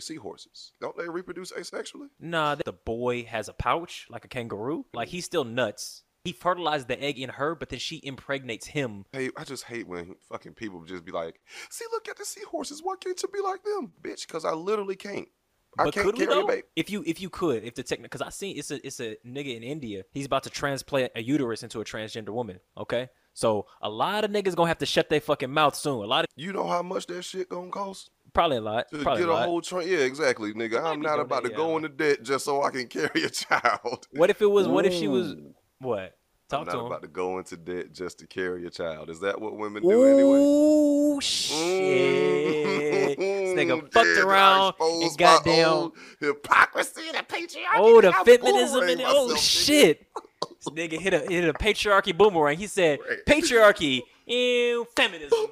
Seahorses don't they reproduce asexually? Nah, the boy has a pouch like a kangaroo. Like he's still nuts. He fertilized the egg in her, but then she impregnates him. Hey, I just hate when fucking people just be like, "See, look at the seahorses. Why can't you be like them, bitch?" Because I literally can't. I But can't could we carry though? If you if you could, if the technique, because I seen it's a it's a nigga in India. He's about to transplant a uterus into a transgender woman. Okay, so a lot of niggas gonna have to shut their fucking mouth soon. A lot of You know how much that shit gonna cost probably a lot. to Probably get a a lot. whole train? Yeah, exactly, nigga. I'm not about to go yeah. into debt just so I can carry a child. What if it was? What if she was? Ooh. What? I'm Talk not to him. about to go into debt just to carry a child. Is that what women do anyway? Ooh mm. shit! this nigga fucked around and my goddamn. hypocrisy and the patriarchy. Oh, the feminism and oh myself, shit! This nigga hit a hit a patriarchy boomerang. He said Right. patriarchy, ew, feminism.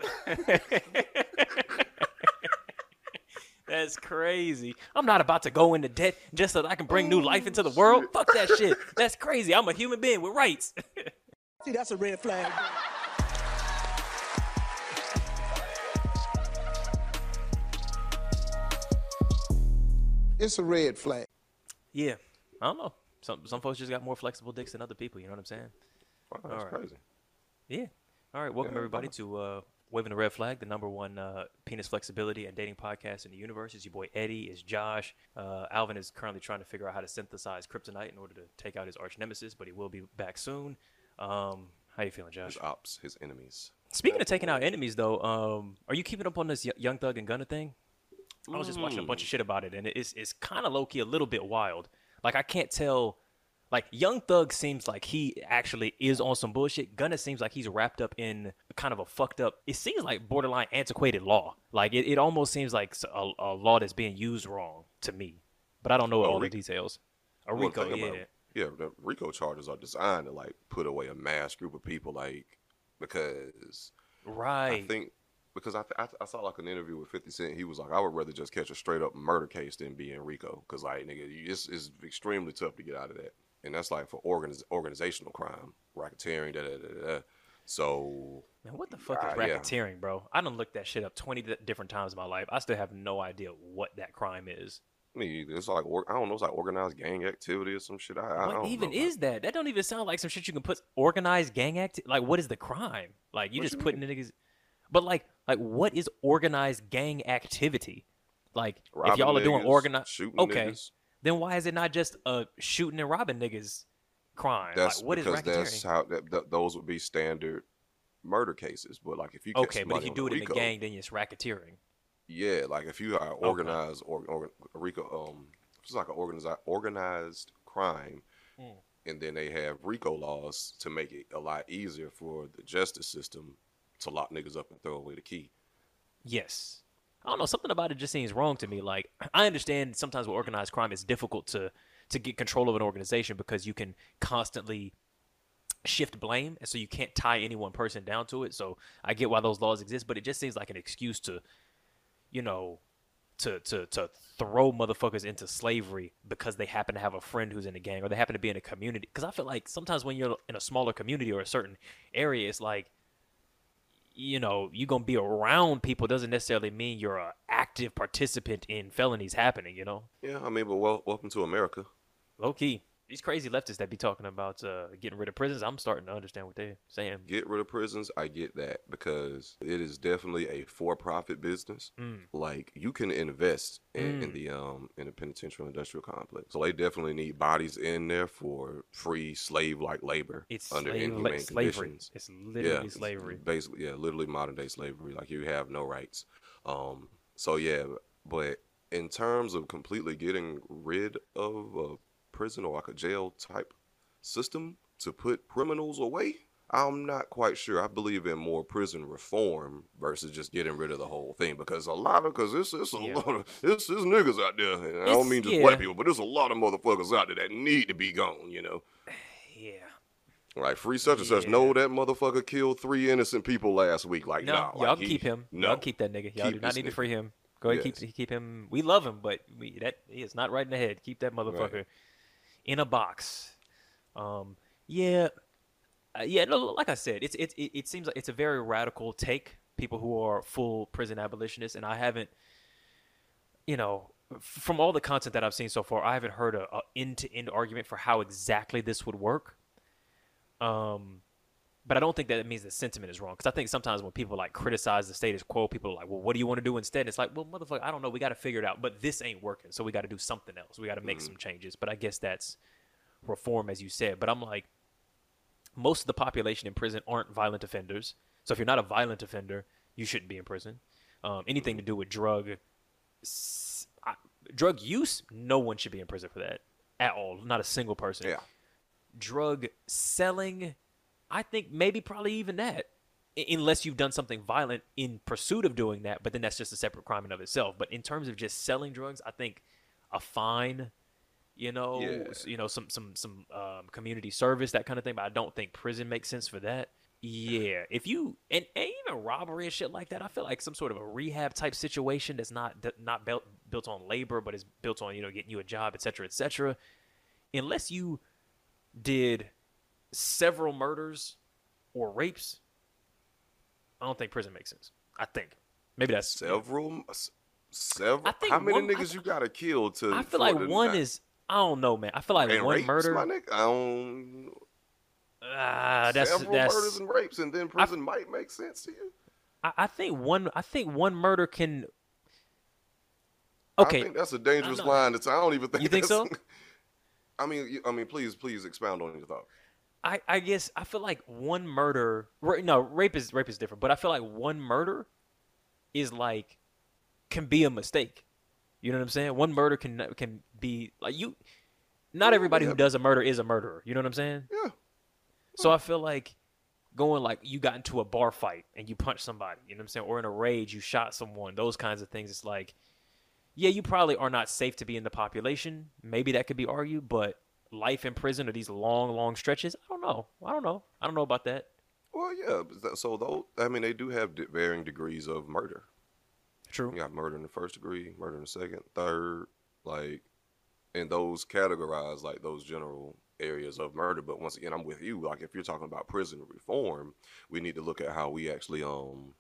That's crazy. I'm not about to go into debt just so that I can bring new life into the world. Fuck that shit. That's crazy. I'm a human being with rights. See, that's a red flag. It's a red flag. yeah, I don't know. Some some folks just got more flexible dicks than other people. You know what I'm saying? Wow, that's All right. crazy. Yeah. All right. Welcome Yeah, everybody to uh, Waving the Red Flag, the number one uh, penis flexibility and dating podcast in the universe. It's your boy Eddy. is Josh. Uh, Alvin is currently trying to figure out how to synthesize kryptonite in order to take out his arch nemesis, but he will be back soon. Um, how you feeling, Josh? His ops, his enemies. Speaking of taking out enemies, though, um, are you keeping up on this Young Thug and Gunna thing? I was just watching a bunch of shit about it, and it's it's kind of low key a little bit wild. Like I can't tell. Like Young Thug seems like he actually is on some bullshit. Gunna seems like he's wrapped up in kind of a fucked up. It seems like borderline antiquated law. Like it, it almost seems like a law that's being used wrong to me. But I don't know Oh, all Ric- the details. A Rico, yeah. about- yeah, the RICO charges are designed to like put away a mass group of people, like because Right. I think because I, I I saw like an interview with Fifty Cent, he was like, I would rather just catch a straight up murder case than be in RICO, because like nigga, you- it's it's extremely tough to get out of that, and that's like for organiz- organizational crime, racketeering, da da da da. So Man, what the fuck Ah, is yeah. racketeering, bro? I don't look that shit up 20 di- different times in my life. I still have no idea what that crime is. me, either. it's like I don't know, it's like organized gang activity or some shit. I, I What don't even know. is that? That don't even sound like some shit you can put organized gang act. Like, what is the crime? Like, you What just you putting niggas. But like, like, what is organized gang activity? Like, if y'all are doing organized, okay, niggas. Then why is it not just a shooting and robbing niggas crime? That's like, what is because racketeering? that's how that, that, those would be standard murder cases. But like if you okay, but if you do it in a gang, then it's racketeering. Yeah, like if you are organized or, or a RICO, um, it's like an organized organized crime, Hmm. and then they have RICO laws to make it a lot easier for the justice system to lock niggas up and throw away the key. Yes. I don't know. Something about it just seems wrong to me. Like I understand sometimes with organized crime, it's difficult to to get control of an organization because you can constantly shift blame, and so you can't tie any one person down to it. So I get why those laws exist, but it just seems like an excuse to, you know, to to to throw motherfuckers into slavery because they happen to have a friend who's in a gang or they happen to be in a community. Because I feel like sometimes when you're in a smaller community or a certain area, it's like you know, you're gonna be around people doesn't necessarily mean you're a active participant in felonies happening, you know? Yeah, I mean, but well, welcome to America. Low key. These crazy leftists that be talking about uh, getting rid of prisons, I'm starting to understand what they're saying. Get rid of prisons, I get that because it is definitely a for-profit business. Mm. Like you can invest in, in Mm. the um in the penitentiary industrial complex, so they definitely need bodies in there for free slave-like labor It's under slave- inhumane slavery. conditions. It's literally it's slavery. Basically, yeah, literally modern day slavery. Like you have no rights. Um, so yeah, but in terms of completely getting rid of a prison or like a jail type system to put criminals away, I'm not quite sure. I believe in more prison reform versus just getting rid of the whole thing because a lot of because it's it's a Yeah. lot of it's, it's niggas out there. And I don't mean just yeah. white people, but there's a lot of motherfuckers out there that need to be gone. You know. Yeah. Like free such and such. No, that motherfucker killed three innocent people last week. Like, No, nah, y'all like, can he- keep him. No, Y'all keep that nigga. Y'all do not need to free him. Go ahead, Yes. keep keep him. We love him, but we that he is not right in the head. Keep that motherfucker in a box. Um, yeah, uh, yeah. No, like I said, it's it's it, it seems like it's a very radical take. People who are full prison abolitionists, and I haven't, you know, from all the content that I've seen so far, I haven't heard a, a end-to-end argument for how exactly this would work. Um, but I don't think that it means the sentiment is wrong because I think sometimes when people like criticize the status quo, people are like, "Well, what do you want to do instead?" it's like, "Well, motherfucker, I don't know. We got to figure it out." But this ain't working, so we got to do something else. We got to make some changes. But I guess that's reform, as you said. But I'm like, most of the population in prison aren't violent offenders. So if you're not a violent offender, you shouldn't be in prison. Um, anything to do with drug s- I- drug use, no one should be in prison for that at all. Not a single person. Yeah. Drug selling, I think maybe probably even that, unless you've done something violent in pursuit of doing that. But then that's just a separate crime in of itself. But in terms of just selling drugs, I think a fine, you know, Yeah. you know, some some some um, community service, that kind of thing. But I don't think prison makes sense for that. Yeah, if you and, and even robbery and shit like that, I feel like some sort of a rehab type situation that's not not built built on labor, but is built on you know getting you a job, etc., cetera, et cetera. Unless you did several murders or rapes, I don't think prison makes sense. I think maybe that's Several, several. I think How many one- niggas th- you gotta kill to? I feel like one not- is I don't know, man. I feel like and one rapes, murder. My nigga, I don't. Ah, that's several that's. murders and rapes, and then prison might make sense to you. I, I think one. I think one murder can. I Okay, think that's a dangerous line. That's I don't even think. You think that's- so? I mean, I mean, please, please expound on your thought. I, I guess I feel like one murder. ra- No, rape is rape is different, but I feel like one murder is like can be a mistake. You know what I'm saying? One murder can can be like you. Not everybody yeah. who does a murder is a murderer. You know what I'm saying? Yeah. So I feel like going like you got into a bar fight and you punched somebody, you know what I'm saying? Or in a rage you shot someone, those kinds of things. It's like, yeah, you probably are not safe to be in the population. Maybe that could be argued, but life in prison or these long, long stretches, I don't know. I don't know. I don't know about that. Well, yeah. So though, I mean, they do have varying degrees of murder. True. You got murder in the first degree, murder in the second, third, like, and those categorize like those general areas of murder. But once again, I'm with you. Like, if you're talking about prison reform, we need to look at how we actually um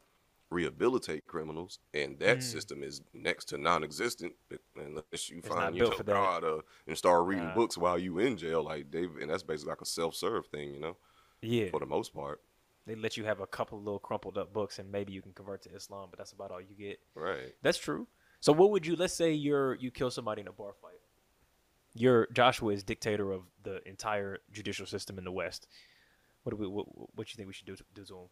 rehabilitate criminals, and that Mm. system is next to non-existent unless you It's find you know. God uh, and start reading Nah. books while you in jail. Like they, and that's basically like a self-serve thing, you know, Yeah. for the most part. They let you have a couple of little crumpled up books and maybe you can convert to Islam, but that's about all you get. Right. That's true. So what would you let's say you're you kill somebody in a bar fight. You're Joshua is dictator of the entire judicial system in the West. What do we what, what you think we should do to, do to him?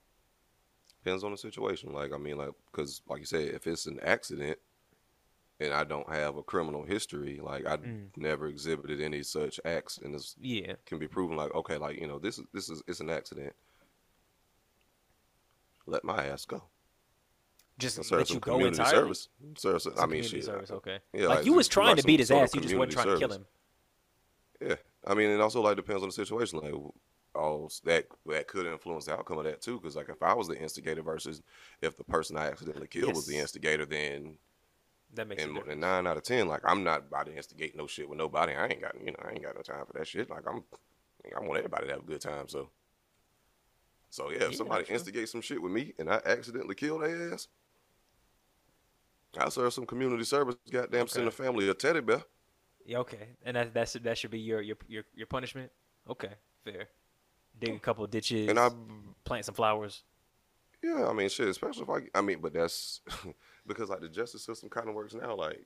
Depends on the situation. Like I mean, like because like you said, if it's an accident and I don't have a criminal history, like I Mm. never exhibited any such acts, and this Yeah. can be proven. Like okay, like you know, this is this is it's an accident. Let my ass go. Just Serve let you go community entirely. service. Serve some, I mean, shit. service, okay. Yeah, like, like, you was trying to beat his ass, you just wasn't trying community to kill him. Yeah, I mean, it also like depends on the situation. Like, all that that could influence the outcome of that too. Because like, if I was the instigator versus if the person I accidentally killed was the instigator, then That makes a and, and nine out of ten, like I'm not about to instigate no shit with nobody. I ain't got you know I ain't got no time for that shit. Like I'm, I want everybody to have a good time. So, so yeah, if somebody instigates some shit with me and I accidentally kill their ass, I serve some community service. Goddamn, send a family a teddy bear. Yeah, okay. And that that's that should be your your your, your punishment? Okay, fair. Dig a couple of ditches, And I, plant some flowers. yeah, I mean shit. Especially if I, I mean, but that's because like the justice system kind of works now. Like,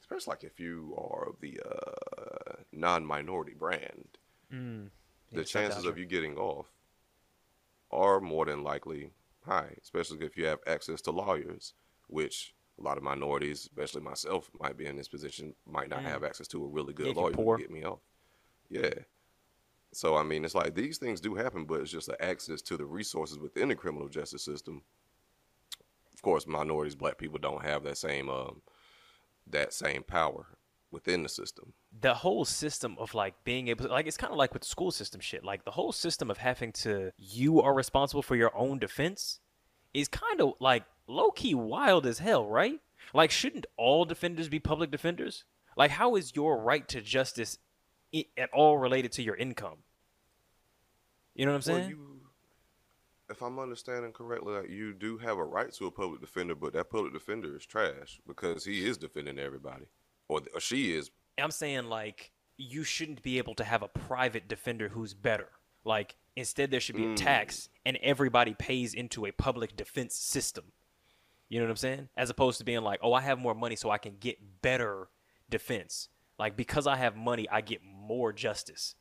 especially like if you are of the uh, non-minority brand. Mm. the Yeah, chances of you getting off are more than likely high, especially if you have access to lawyers, which a lot of minorities, especially myself, might be in this position, might not Mm. have access to a really good you're lawyer can get me off. Yeah. So I mean, it's like these things do happen, but it's just the access to the resources within the criminal justice system. Of course, minorities, black people don't have that same um, that same power within the system. the whole system of like being able to like it's kind of like with the school system shit like the whole system of having to you are responsible for your own defense is kind of like low-key wild as hell right like shouldn't all defenders be public defenders like how is your right to justice at all related to your income you know what i'm saying Well, you, if I'm understanding correctly, like you do have a right to a public defender, but that public defender is trash because he is defending everybody. or, or she is. I'm saying like you shouldn't be able to have a private defender who's better. Like instead there should be a mm. tax and everybody pays into a public defense system. You know what I'm saying? As opposed to being like, "Oh, I have more money so I can get better defense." Like because I have money, I get more justice.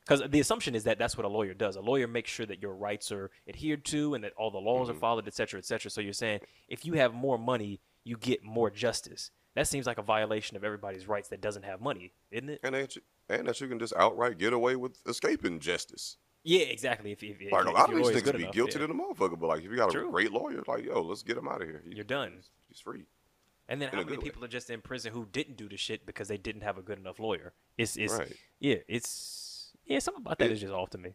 Because the assumption is that that's what a lawyer does. A lawyer makes sure that your rights are adhered to and that all the laws are mm-hmm. followed, et cetera, et cetera. So you're saying if you have more money, you get more justice. That seems like a violation of everybody's rights that doesn't have money, isn't it? And that, you, and that you can just outright get away with escaping justice. Yeah, exactly. If, if, if, Like a if lot of your these niggas be enough, guilty yeah. than a motherfucker, but like if you got a True. great lawyer, like yo, let's get him out of here. He- You're done. He's free. And then in how many good way. people are just in prison who didn't do the shit because they didn't have a good enough lawyer? It's it's Right. yeah, it's yeah, something about that It- is just off to me.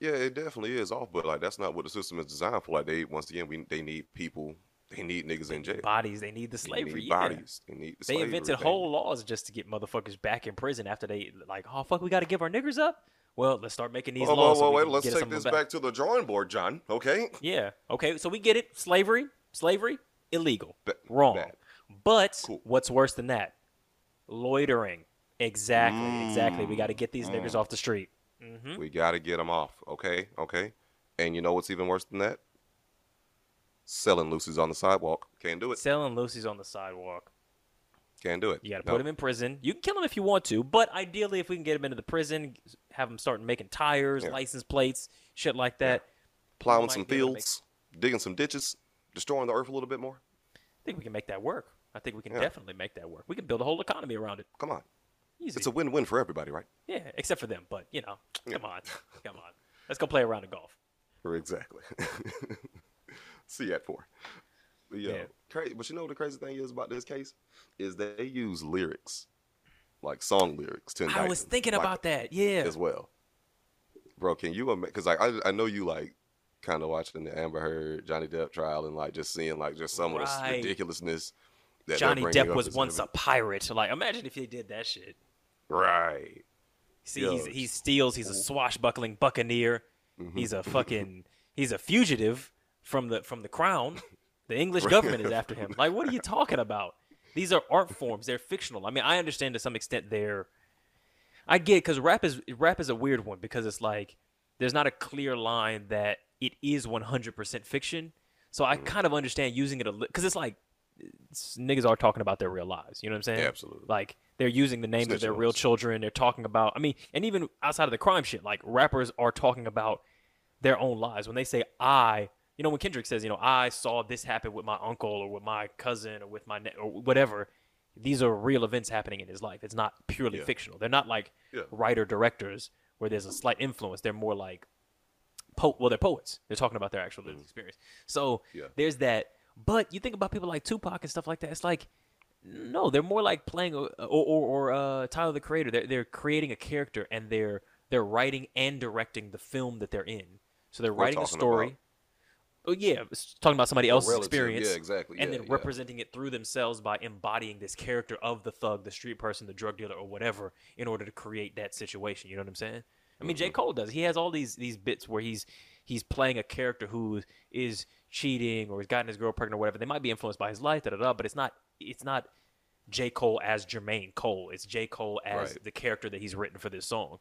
Yeah, it definitely is off, but like that's not what the system is designed for. Like they once again, we they need people. They need niggas in jail. Bodies, they need the They slavery. need yeah. bodies. They need the They slavery invented whole laws just to get motherfuckers back in prison after they like, oh fuck, we got to give our niggers up. Well, let's start making these oh, whoa, laws. so whoa, we wait, let's take this them back to the drawing board, John. Okay. Yeah. Okay. So we get it. Slavery. Slavery. Illegal. Ba- Wrong. bad. But Cool. what's worse than that? Loitering. Exactly. Exactly. We got to get these Mm. niggers off the street. hmm We got to get them off. Okay. Okay. And you know what's even worse than that? Selling loosies on the sidewalk. Can't do it. Selling loosies on the sidewalk. Can't do it. You got to No. put him in prison. You can kill him if you want to, but ideally, if we can get him into the prison, have him start making tires, Yeah. license plates, shit like that. Plowing some to make- fields, digging some ditches, destroying the earth a little bit more. I think we can make that work. I think we can Yeah. definitely make that work. We can build a whole economy around it. Come on. Easy. It's a win-win for everybody, right? yeah, except for them. But you know, Yeah. come on, come on. Let's go play around the golf. Exactly. See you at four. But, yo, Yeah. cra- but you know what the crazy thing is about this case is they use lyrics, like song lyrics, to I was thinking like, about that. Yeah. as well. Bro, can you imagine? Because like I, I know you like kind of watching the Amber Heard Johnny Depp trial and like just seeing like just some of the ridiculousness that Johnny Depp was as once a pirate. Like, imagine if he did that shit. right. See, Yo, he's, he steals. He's a swashbuckling buccaneer. Mhm. He's a fucking. he's a fugitive from the from the crown. The English government is after him. Like, what are you talking about? These are art forms. They're fictional. I mean, I understand to some extent they're. I get because rap is rap is a weird one because it's like there's not a clear line that it is 100% fiction. So I kind of understand using it a little because it's like niggas are talking about their real lives. You know what I'm saying? Absolutely. Like they're using the names of their real children. They're talking about. I mean, and even outside of the crime shit, like rappers are talking about their own lives. When they say I, you know, when Kendrick says, you know, I saw this happen with my uncle or with my cousin or with my ne- or whatever. These are real events happening in his life. It's not purely Yeah. fictional. They're not like Yeah. writer directors where there's a slight influence. They're more like po- well, they're poets. They're talking about their actual lived experience. So. Yeah. there's that. But you think about people like Tupac and stuff like that. It's like no, they're more like playing or or, or uh, Tyler the Creator. They're they're creating a character and they're they're writing and directing the film that they're in. So they're We're writing a story. about- Oh yeah, talking about somebody else's relative, experience. yeah, exactly, And yeah, then yeah. representing it through themselves by embodying this character of the thug, the street person, the drug dealer, or whatever, in order to create that situation. You know what I'm saying? I mean, J. Mm-hmm. Cole does. He has all these these bits where he's he's playing a character who is cheating or he's gotten his girl pregnant or whatever. They might be influenced by his life, da da da. But it's not it's not J. Cole as Jermaine Cole. It's J. Cole as Right. the character that he's written for this song.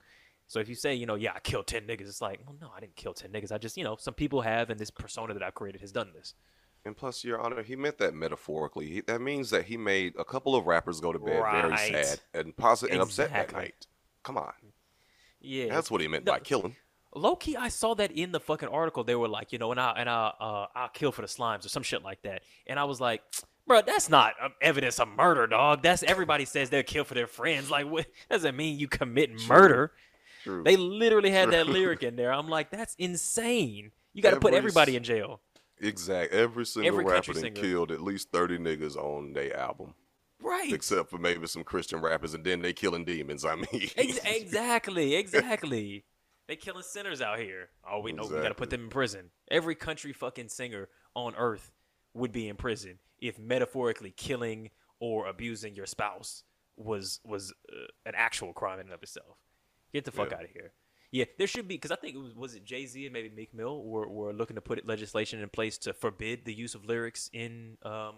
So if you say, you know, yeah, I killed ten niggas, it's like, well, no, I didn't kill ten niggas. I just, you know, some people have, and this persona that I've created has done this. And plus, Your Honor, he meant that metaphorically. He, that means that he made a couple of rappers go to bed very sad and positive and upset that night. Come on, Yeah, that's what he meant No, by killing. Low key, I saw that in the fucking article. They were like, you know, and I and I uh, I'll kill for the slimes or some shit like that. And I was like, bro, that's not um, evidence of murder, dog. That's everybody says they'll kill for their friends. Like, what doesn't mean you commit murder? True. They literally had that lyric in there. I'm like, that's insane. You got to put everybody in jail. Exact. Every single Every rapper that killed at least thirty niggas on their album, Right. except for maybe some Christian rappers, and then they killing demons. I mean, exactly, exactly. They killing sinners out here. Oh, we know we gotta put them in prison. Every country fucking singer on earth would be in prison if metaphorically killing or abusing your spouse was was uh, an actual crime in and of itself. Get the fuck Yeah. out of here. Yeah, there should be because I think it was was it Jay Z and maybe Meek Mill were, were looking to put legislation in place to forbid the use of lyrics in um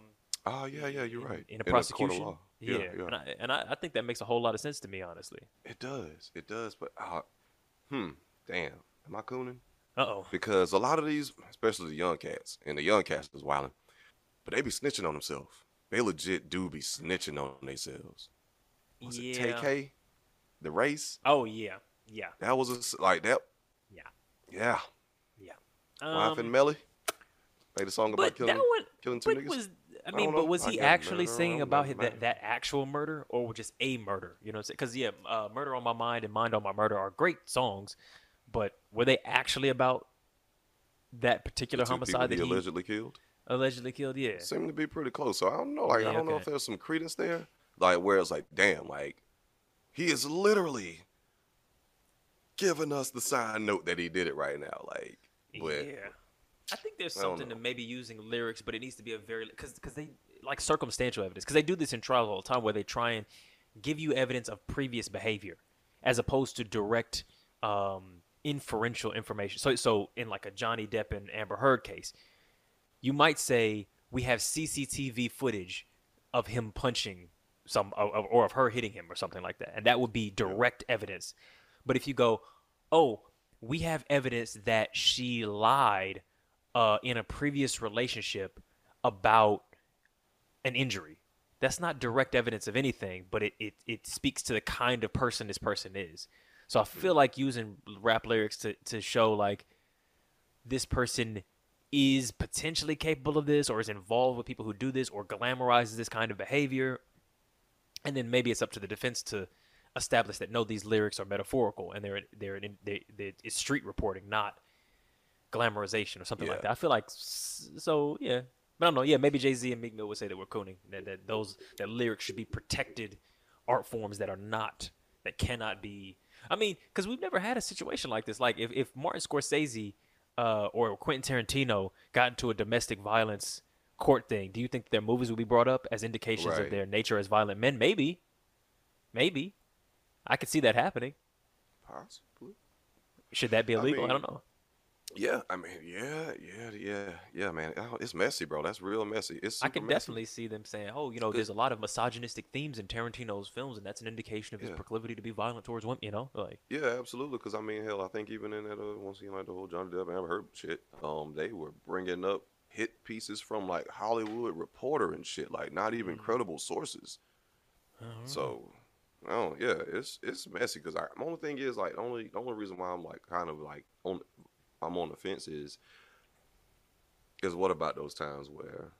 Oh yeah, yeah, you're right. in a court of prosecution. law. Yeah, yeah, yeah. and, I, and I, I think that makes a whole lot of sense to me, honestly. It does. It does. But uh, hmm, damn. Am I cooning? Uh oh. Because a lot of these, especially the young cats, and the young cats is wilding, but they be snitching on themselves. They legit do be snitching on themselves. Was yeah. it Tay-K? The race? Oh yeah, yeah, That was a like that. yeah, Yeah. yeah. Wife and Um, Melly made a song about killing, that one, killing two niggas. was I I mean, don't but know. was he actually murder singing about his, that that actual murder or just a murder? You know, what I'm saying? because yeah, uh, "Murder on My Mind" and "Mind on My Murder" are great songs, but were they actually about that particular The homicide that he allegedly killed. allegedly killed? Yeah. Seem to be pretty close. So I don't know. Like Yeah, I don't know if there's some credence there. Like where it's like, damn, like he is literally giving us the sign note that he did it right now. Like, but yeah. I think there's something to maybe using lyrics, but it needs to be a very because because they like circumstantial evidence because they do this in trials all the time where they try and give you evidence of previous behavior as opposed to direct um, inferential information. So so in like a Johnny Depp and Amber Heard case, you might say we have CCTV footage of him punching some or, or of her hitting him or something like that, and that would be direct evidence. But if you go, oh, we have evidence that she lied uh, in a previous relationship about an injury. That's not direct evidence of anything, but it, it, it speaks to the kind of person this person is. So I feel mm. like using rap lyrics to, to show like this person is potentially capable of this or is involved with people who do this or glamorizes this kind of behavior. And then maybe it's up to the defense to establish that no, these lyrics are metaphorical and they're they're, they they it's street reporting, not glamorization or something like that. I feel like so yeah. But I don't know. Yeah, maybe Jay Z and Meek Mill would say that we're cooning. That, that those that lyrics should be protected art forms that are not that cannot be. I mean, because we've never had a situation like this. Like if if Martin Scorsese uh, or Quentin Tarantino got into a domestic violence court thing, do you think their movies would be brought up as indications of their nature as violent men? Maybe, maybe. I could see that happening. possibly. Should that be illegal? I, mean, don't know. Yeah, I mean, yeah, yeah, yeah, yeah, man. Oh, It's messy, bro. That's real messy. It's I super can messy. definitely see them saying, "Oh, you know, there's a lot of misogynistic themes in Tarantino's films, and that's an indication of his Yeah. proclivity to be violent towards women." You know, like Yeah, absolutely. Because I mean, hell, I think even in that uh, once again, like the whole Johnny Depp and Amber Heard shit, um, they were bringing up hit pieces from like Hollywood Reporter and shit, like not even Mm-hmm. credible sources. So, oh yeah, it's it's messy. Because I my only thing is like the only the only reason why I'm like kind of like on I'm on the fence is is what about those times where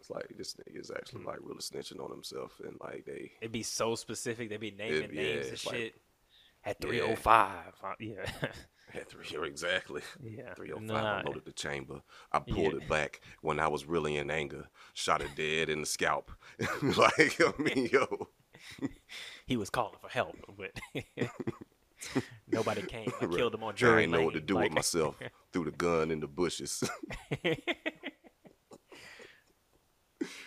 it's like this nigga is actually like really snitching on himself and like they it'd be so specific. They'd be naming yeah, names and like- shit. At Yeah. 305, uh, yeah, at three exactly. yeah. 305 Nah, loaded the chamber. I pulled Yeah. it back when I was really in anger. Shot it dead in the scalp. like, I mean, yo. he was calling for help, but nobody came. I Right. killed him on jury. I ain't know what to do like- with myself. Threw the gun in the bushes.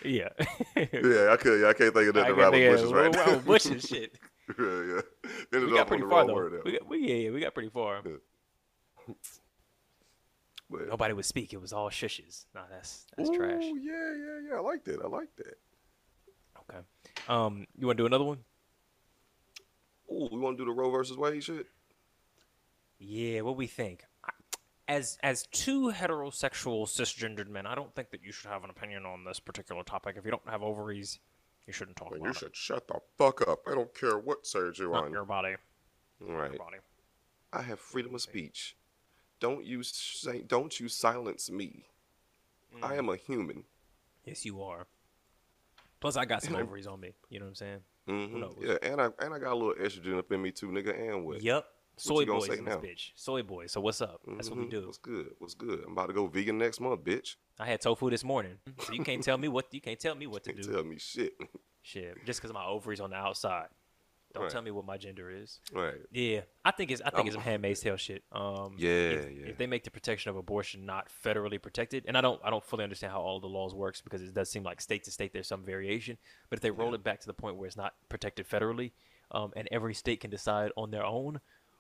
yeah, yeah, I could. I can't think of nothing with bushes right now. around bushes shit. yeah, yeah. Ended We got pretty far though. We got, we, yeah, yeah, we got pretty far. Yeah. But, Nobody would speak. It was all shushes. Nah, that's that's trash. Ooh, yeah, yeah, yeah. I like that. I like that. Okay. Um, you want to do another one? Ooh, we want to do the Roe versus Wade shit? Yeah. What we think? As as two heterosexual cisgendered men, I don't think that you should have an opinion on this particular topic. If you don't have ovaries, you shouldn't talk about you it. should shut the fuck up. I don't care what side you're Not on. your body. Right. Your body. I have freedom of speech. Don't you say, don't you silence me. Mm. I am a human. Yes, you are. Plus, I got some ovaries on me. You know what I'm saying? Hmm knows? Yeah, and I and I got a little estrogen up in me too, nigga. And what? Yep. Soy boys in this bitch. Soy boys. So what's up? That's what we Mhm. do. What's good? What's good? I'm about to go vegan next month, bitch. I had tofu this morning, so you can't tell me what you can't tell me what to Can't do. tell me shit. Shit, just because my ovaries on the outside. Don't Right. tell me what my gender is. right. Yeah, I think it's I think I'm- it's some handmaid's tale shit. Um, Yeah, if, yeah. If they make the protection of abortion not federally protected, and I don't I don't fully understand how all the laws works because it does seem like state to state there's some variation. But if they roll it back to the point where it's not protected federally, um, and every state can decide on their own,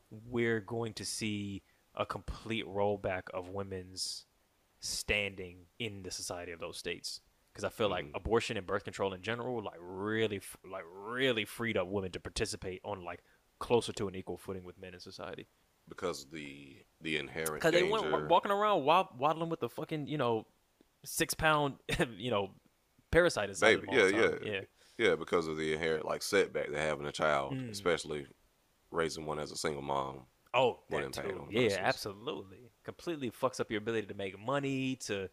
we're going to see a complete rollback of women's standing in the society of those states. Because I feel like Mhm. abortion and birth control in general, like really, like really freed up women to participate on like closer to an equal footing with men in society. because the the inherent Because they danger. weren't walking around waddling with the fucking you know six pound you know parasite inside Baby, them yeah, yeah. yeah. Yeah, because of the inherent like setback to having a child, Mm. especially raising one as a single mom. Oh, that too. Yeah, persons. absolutely. Completely fucks up your ability to make money, to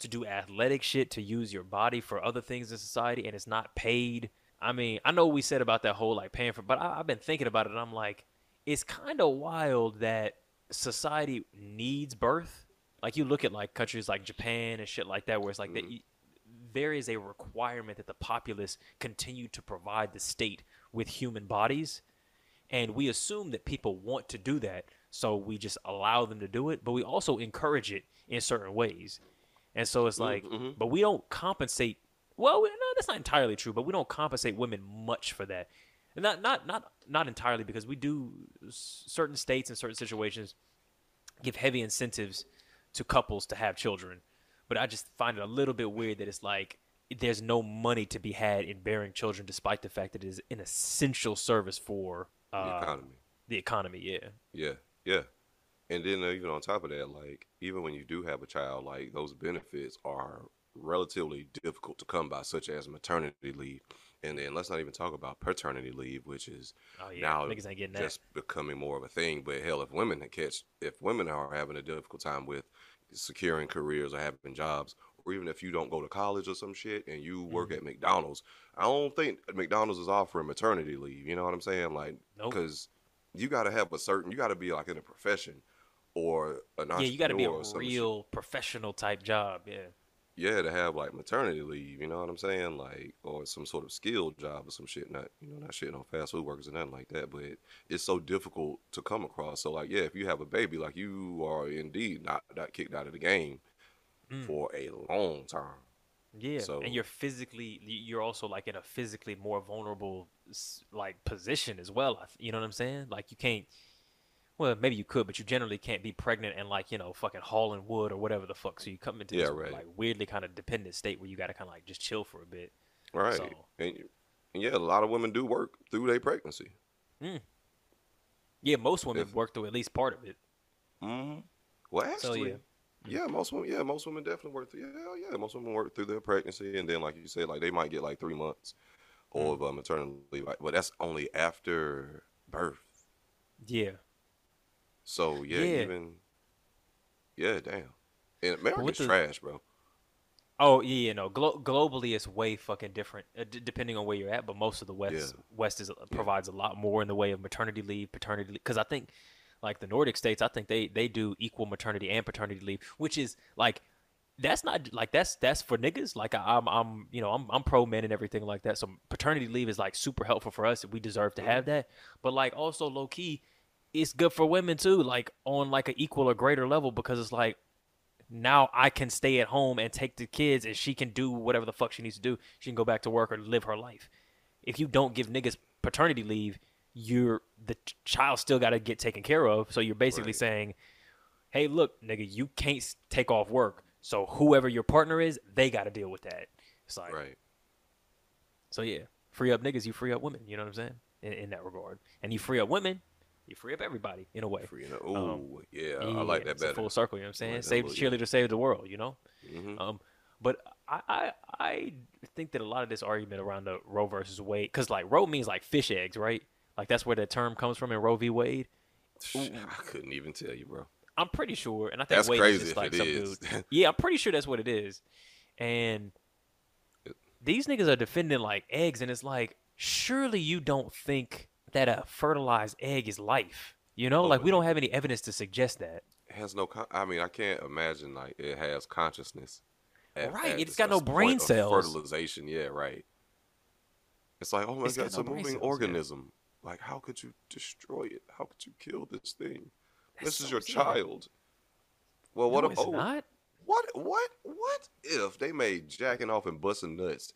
to do athletic shit, to use your body for other things in society, and it's not paid. I mean, I know we said about that whole like paying for, but I, I've been thinking about it. and I'm like, it's kind of wild that society needs birth. Like you look at like countries like Japan and shit like that, where it's like that Mhm. there is a requirement that the populace continue to provide the state with human bodies and we assume that people want to do that so we just allow them to do it but we also encourage it in certain ways and so it's like mhm. but we don't compensate well we- no that's not entirely true but we don't compensate women much for that And not not not not entirely because we do certain states and certain situations give heavy incentives to couples to have children but i just find it a little bit weird that it's like there's no money to be had in bearing children despite the fact that it is an essential service for The uh, economy. the economy yeah Yeah, yeah. And then uh, even on top of that, like even when you do have a child, like those benefits are relatively difficult to come by, such as maternity leave. And then let's not even talk about paternity leave, which is oh yeah now niggas ain't getting that just becoming more of a thing. But hell, if women catch, if women are having a difficult time with securing careers or having jobs, or even if you don't go to college or some shit and you work Mm-hmm. at McDonald's, I don't think McDonald's is offering maternity leave. You know what I'm saying? Like, Nope. because you got to have a certain, you got to be like in a profession or an yeah you got to be a entrepreneur some shit. real professional type job yeah yeah to have like maternity leave. You know what I'm saying? Like or some sort of skilled job or some shit. Not you know not shit on fast food workers or nothing like that. But it's so difficult to come across. So like yeah, if you have a baby, like you are indeed not not kicked out of the game Mm. for a long time. Yeah, So- and you're physically, you're also like in a physically more vulnerable like position as well. You know what I'm saying? Like you can't. Well, maybe you could, but you generally can't be pregnant and like you know fucking hauling wood or whatever the fuck. So you come into Yeah, this right. like weirdly kind of dependent state where you got to kind of like just chill for a bit. Right. So- And, and yeah, a lot of women do work through their pregnancy. Yeah, most women If- work through at least part of it. Mm-hmm. Well, So, actually, yeah. yeah. most women, yeah, most women definitely work through. Yeah, yeah, most women work through their pregnancy, and then like you said, like they might get like three months Mm. of uh, maternity leave, but that's only after birth. Yeah, So yeah, Yeah. even yeah, damn. And America's the- trash, bro. Oh yeah, yeah, no. Glo- globally, it's way fucking different, uh, d- depending on where you're at. But most of the West, Yeah. West is provides a lot more in the way of maternity leave, paternity leave. Because I think, like the Nordic states, I think they they do equal maternity and paternity leave, which is like that's not like that's that's for niggas. Like I, I'm I'm you know I'm I'm pro men and everything like that. So paternity leave is like super helpful for us. We deserve to have that. But like also low key, it's good for women too. Like on like an equal or greater level because it's like now I can stay at home and take the kids and she can do whatever the fuck she needs to do. She can go back to work or live her life. If you don't give niggas paternity leave, you're the ch- child still got to get taken care of. So you're basically Right. saying, "Hey, look, nigga, you can't take off work. So whoever your partner is, they got to deal with that." It's like, Right. so yeah, free up niggas, you free up women. You know what I'm saying? In, in that regard, and you free up women, you free up everybody in a way. Free enough. Ooh, Um, yeah, I like that it's a better. full circle. You know what I'm saying? like that save the little- yeah. cheerleader, save the world. You know. hmm Um, but I, I I think that a lot of this argument around the Roe versus Wade, because like Roe means like fish eggs, right? Like that's where the term comes from in Roe v. Wade. I couldn't even tell you, bro. I'm pretty sure, and I think That's Wade crazy is just like some is. dude. Yeah, I'm pretty sure that's what it is. And these niggas are defending like eggs, and it's like, surely you don't think that a fertilized egg is life? You know, Oh, like we don't have any evidence to suggest that. It has no. Con- I mean, I can't imagine like it has consciousness. at- Right, at it's got no brain cells. Fertilization, yeah, right. It's like, oh my It's god, got it's no a moving cells, yeah. organism. Like, how could you destroy it? How could you kill this thing? That's this is your sad. child. Well, what no, if? Oh, not. what? What? What if they made jacking off and busting nuts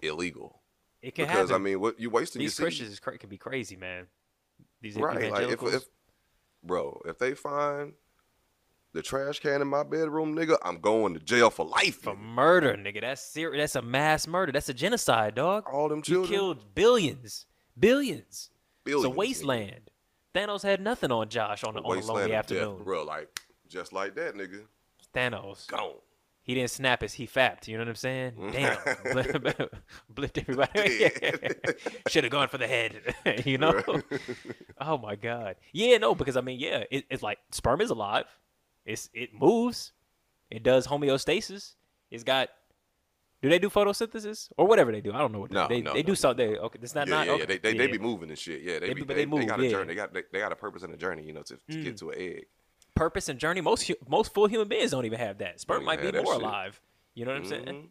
illegal? It can Because happen. I mean, what you wasting These your. Christians is cra- can be crazy, man. These right? Like if, if, bro, if they find the trash can in my bedroom, nigga, I'm going to jail for life. For nigga. murder, nigga. That's serious. That's a mass murder. That's a genocide, dog. All them He children. killed billions, billions. Billions, it's a nigga. wasteland. Thanos had nothing on Josh on, a- on a lonely of death, afternoon. bro. Like just like that, nigga. Thanos. Gone. He didn't snap his. He fapped. You know what I'm saying? Mm. Damn. Blipped everybody. Should have gone for the head. you know? oh my god. Yeah, no, because I mean, yeah, it, it's like sperm is alive. It's it moves. It does homeostasis. It's got. Do they do photosynthesis or whatever they do? I don't know what No, they no, they no, do no, something. They, okay, it's not yeah, not. yeah, okay, yeah. They, they, they be moving and shit. Yeah, they, They be, but they, they move, got a yeah. journey. They got they, they got a purpose and a journey, you know, to, to get mm. to an egg. Purpose and journey. Most most full human beings don't even have that. Sperm might be more shit. alive. You know what I'm saying? Mhm.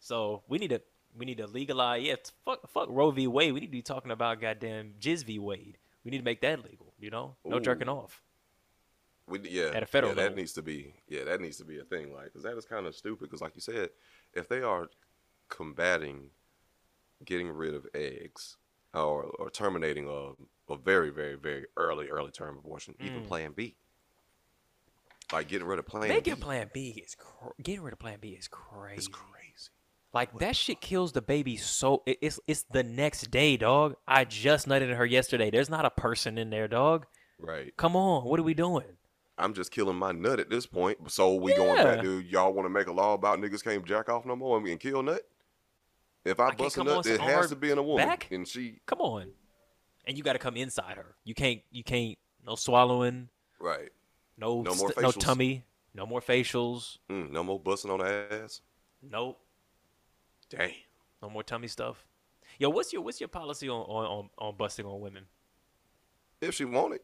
So we need to we need to legalize. Yeah, fuck fuck Roe v. Wade. We need to be talking about goddamn Jizz v. Wade. We need to make that legal. You know, no jerking off. We, yeah, At a federal yeah, that level. needs to be yeah, that needs to be a thing. Like, cause that is kind of stupid. Because like you said, if they are combating getting rid of eggs or or terminating a a very very very early early term abortion, even Mm. Plan B, like getting rid of Plan Making B, Plan B is cr- getting rid of Plan B is crazy. It's crazy. Like that shit kills the baby so it, it's it's the next day, dog. I just nutted her yesterday. There's not a person in there, dog. Right. Come on, what are we doing? I'm just killing my nut at this point. So we going back Yeah. to y'all want to make a law about niggas can't jack off no more and, and kill nut? If I, I bust a nut, it has to be in a woman, back? and she Come on, and you got to come inside her. You can't you can't no swallowing, right. No No more st- no tummy, no more facials, Mm, no more busting on the ass. nope, Dang. no more tummy stuff. Yo, what's your what's your policy on on, on, on busting on women? If she want it,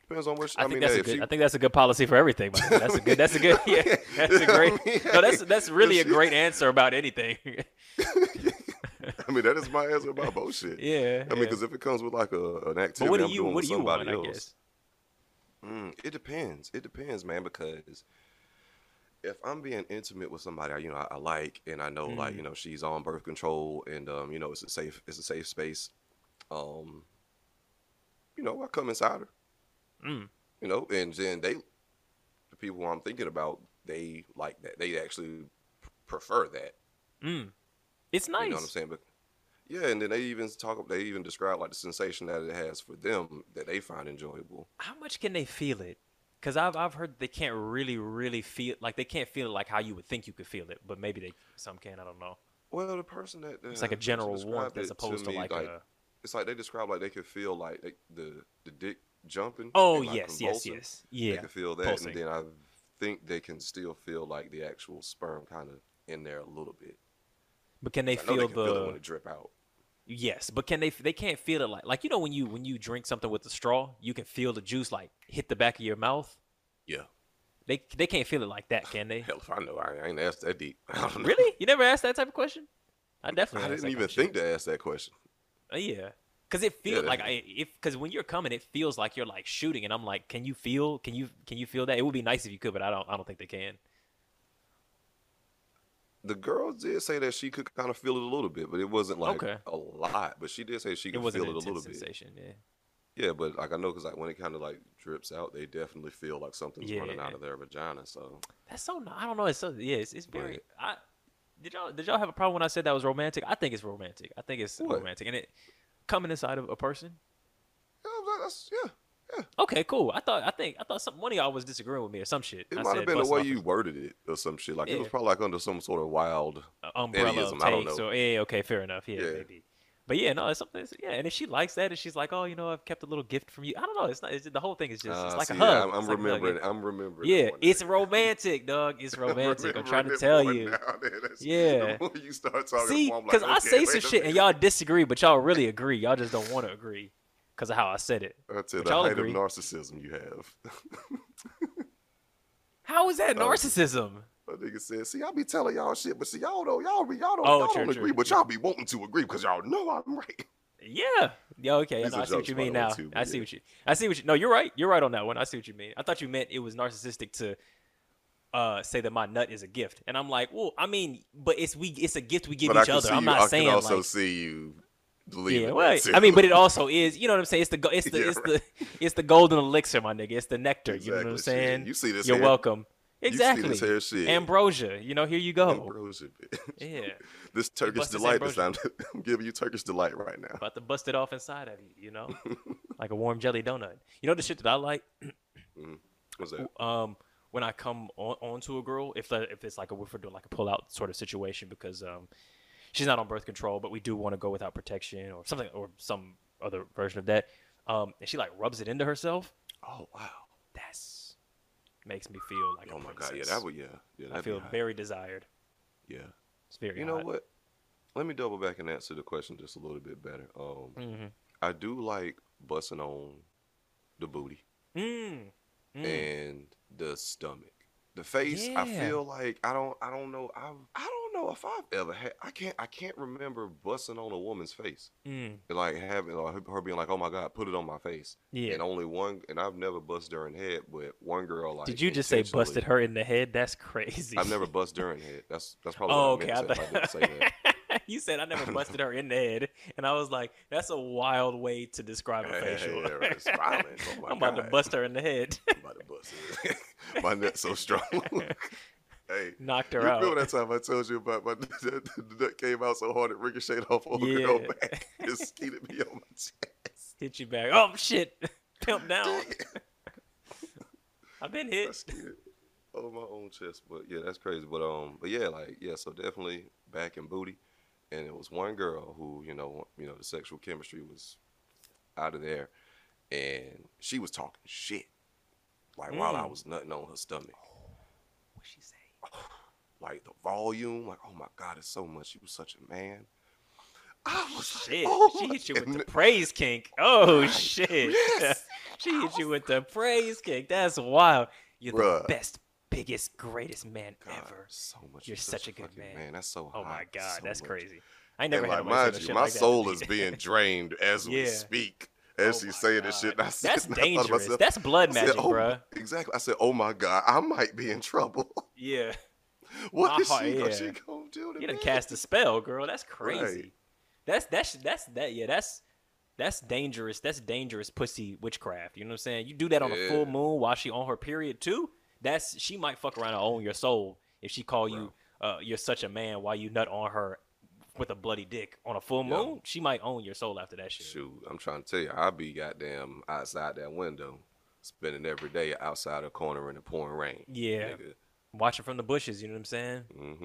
depends on. She, I, I, think mean, that's hey, a good. she, I think that's a good policy for everything. That's a good. That's a good. Yeah, that's a great. No, that's that's really a great answer about anything. I mean, that is my answer about bullshit. yeah. I mean, yeah. because if it comes with like a, an activity but what do I'm doing what do you somebody want? I else, guess. Mm, it depends. It depends, man. Because if I'm being intimate with somebody, I- you know, I, I like, and I know, like, Mm. you know, she's on birth control, and um, you know, it's a safe, it's a safe space. Um, you know, I come inside her, Mm. you know, and then they, the people I'm thinking about, they like that. They actually prefer that. Mm. It's nice. You know what I'm saying? But yeah, and then they even talk. They even describe like the sensation that it has for them that they find enjoyable. How much can they feel it? Because I've I've heard they can't really really feel like they can't feel it like how you would think you could feel it, but maybe they some can. I don't know. Well, the person that It's uh, like a general warmth as opposed to, me like, a. it's like they describe like they could feel like they, the the dick jumping. Oh and, like, yes, yes, yes. They Yeah. can feel that, pulsing. and then I think they can still feel like the actual sperm kind of in there a little bit. But can they feel they can the? feel when it drip out. Yes, but can they? They can't feel it like like you know when you when you drink something with the straw, you can feel the juice like hit the back of your mouth. Yeah. They they can't feel it like that, can they? Hell, if I know, I, ain't asked that deep. I don't know. Really? You never asked that type of question? I definitely. I didn't even question. think to ask that question. Uh, yeah, because it feels Yeah, like I if because when you're coming, it feels like you're like shooting, and I'm like, can you feel? Can you can you feel that? It would be nice if you could, but I don't. I don't think they can. The girl did say that she could kind of feel it a little bit, but it wasn't like Okay. a lot. But she did say she It could wasn't feel it a little intense bit. sensation. Yeah. Yeah, but like I know because like when it kind of like drips out, they definitely feel like something's running out of their vagina. So That's so. I don't know. It's so. Yeah. It's, it's very. Right. I did y'all did y'all have a problem when I said that was romantic? I think it's romantic. I think it's What? romantic, and it coming inside of a person. yeah, that's yeah. Okay, cool. I thought I think I thought some one of y'all was disagreeing with me or some shit. It I might said have been the way you worded it or some shit. Like it was probably like under some sort of wild. a umbrella I don't know. or yeah, okay, fair enough. Yeah, Yeah. maybe. But yeah, no, it's something. yeah, and if she likes that, and she's like, oh, you know, I've kept a little gift from you. I don't know. It's not. It's, the whole thing is just. it's Uh, like see, a yeah, hug. I'm, I'm like remembering. yeah. I'm remembering. Yeah, it's romantic, dog. It's romantic. I'm trying to tell you. now, Yeah. You start talking, See, the like, because I say some shit and y'all disagree, but y'all really agree. Y'all just don't want to agree because of how I said it. That's it. The height agree. of narcissism you have. How is that narcissism? That nigga said, "See, I be telling y'all shit, but see, y'all don't, y'all be, y'all don't, Oh, y'all true, don't true. agree, but y'all be wanting to agree because y'all know I'm right." Yeah. Yeah. Okay. No, I see what you mean now. too, I but see yeah. what you. I see what you. No, you're right. You're right on that one. I see what you mean. I thought you meant it was narcissistic to uh, say that my nut is a gift, and I'm like, well, I mean, but it's we. It's a gift we give but each other. I'm not I saying can also like. see you Leave yeah, it well, I mean, but it also is, you know what I'm saying? It's the it's the Yeah, it's the it's the golden elixir, my nigga. It's the nectar. You know what I'm Exactly, shit. saying? You see this You're hair? welcome. You Exactly. this hair. Ambrosia. You know, here you go. Ambrosia, bitch. Yeah. This Turkish delight. This time, I'm giving you Turkish delight right now. About to bust it off inside of you, you know? like a warm jelly donut. You know the shit that I like? What's that? um when I come on onto a girl, if the, if it's like a if we're doing like a pull out sort of situation because um she's not on birth control, but we do want to go without protection or something or some other version of that. Um and she like rubs it into herself. Oh wow. That's makes me feel like Oh a my god. Yeah, that would. Yeah. Yeah. I feel very desired. Yeah. It's very You know hot. what? Let me double back and answer the question just a little bit better. Um, Mhm. I do like busting on the booty Mm. Mm. and the stomach. The face, I feel like I don't, I don't know, I, I don't know if I've ever had. I can't, I can't remember busting on a woman's face, Mm. like having or her being like, "Oh my god, put it on my face." Yeah. And only one, and I've never busted her in the head, but one girl like. Did you just say busted her in the head? That's crazy. I've never busted her in head. That's that's probably Oh, what okay. I I meant to say I didn't say that. you said I never busted her in the head, and I was like, "That's a wild way to describe a facial." yeah, right. Oh I'm about to bust her in the head. I'm about to bust it. my nut's so strong. Hey, Knocked her out. remember that time I told you about my nut came out so hard it ricocheted off on Yeah. girl back. It skeeted me on my chest. Hit you back. Oh shit! Pimp down. I've been hit. on my own chest. But yeah, that's crazy. But um, but yeah, like yeah, so definitely back and booty. And it was one girl who, you know, you know, the sexual chemistry was out of there, and she was talking shit. Like while I Mm. was nutting on her stomach. What she say? like the volume, like oh my god, it's so much. You was such a man. I was like, Shit. oh she hit you with the praise kink. Oh Right. shit. Yes. she hit you with the praise kink. That's wild. You're the best, biggest, greatest man God, ever. so much. You're such a good fucking man. That's so. Oh hot. my god, so that's much. crazy. I never and had like, mind you, my like soul is being drained as we Yeah. speak. As Oh she's saying this shit, I said, That's dangerous. myself- That's blood said, magic, oh, bruh. Exactly. I said, "Oh my god, I might be in trouble. Yeah. what My is heart- she, yeah. she gonna do to You done me?" cast a spell, girl. That's crazy. Right. That's that's that's that yeah, that's that's dangerous. That's dangerous pussy witchcraft. You know what I'm saying? You do that on a full moon while she on her period too. That's she might fuck around and own your soul if she call you uh you're such a man while you nut on her with a bloody dick on a full Yeah. moon. She might own your soul after that shit. Shoot, I'm trying to tell you, I'll be goddamn outside that window, spending every day outside a corner in the pouring rain. Yeah. Watching from the bushes, you know what I'm saying? Mm-hmm.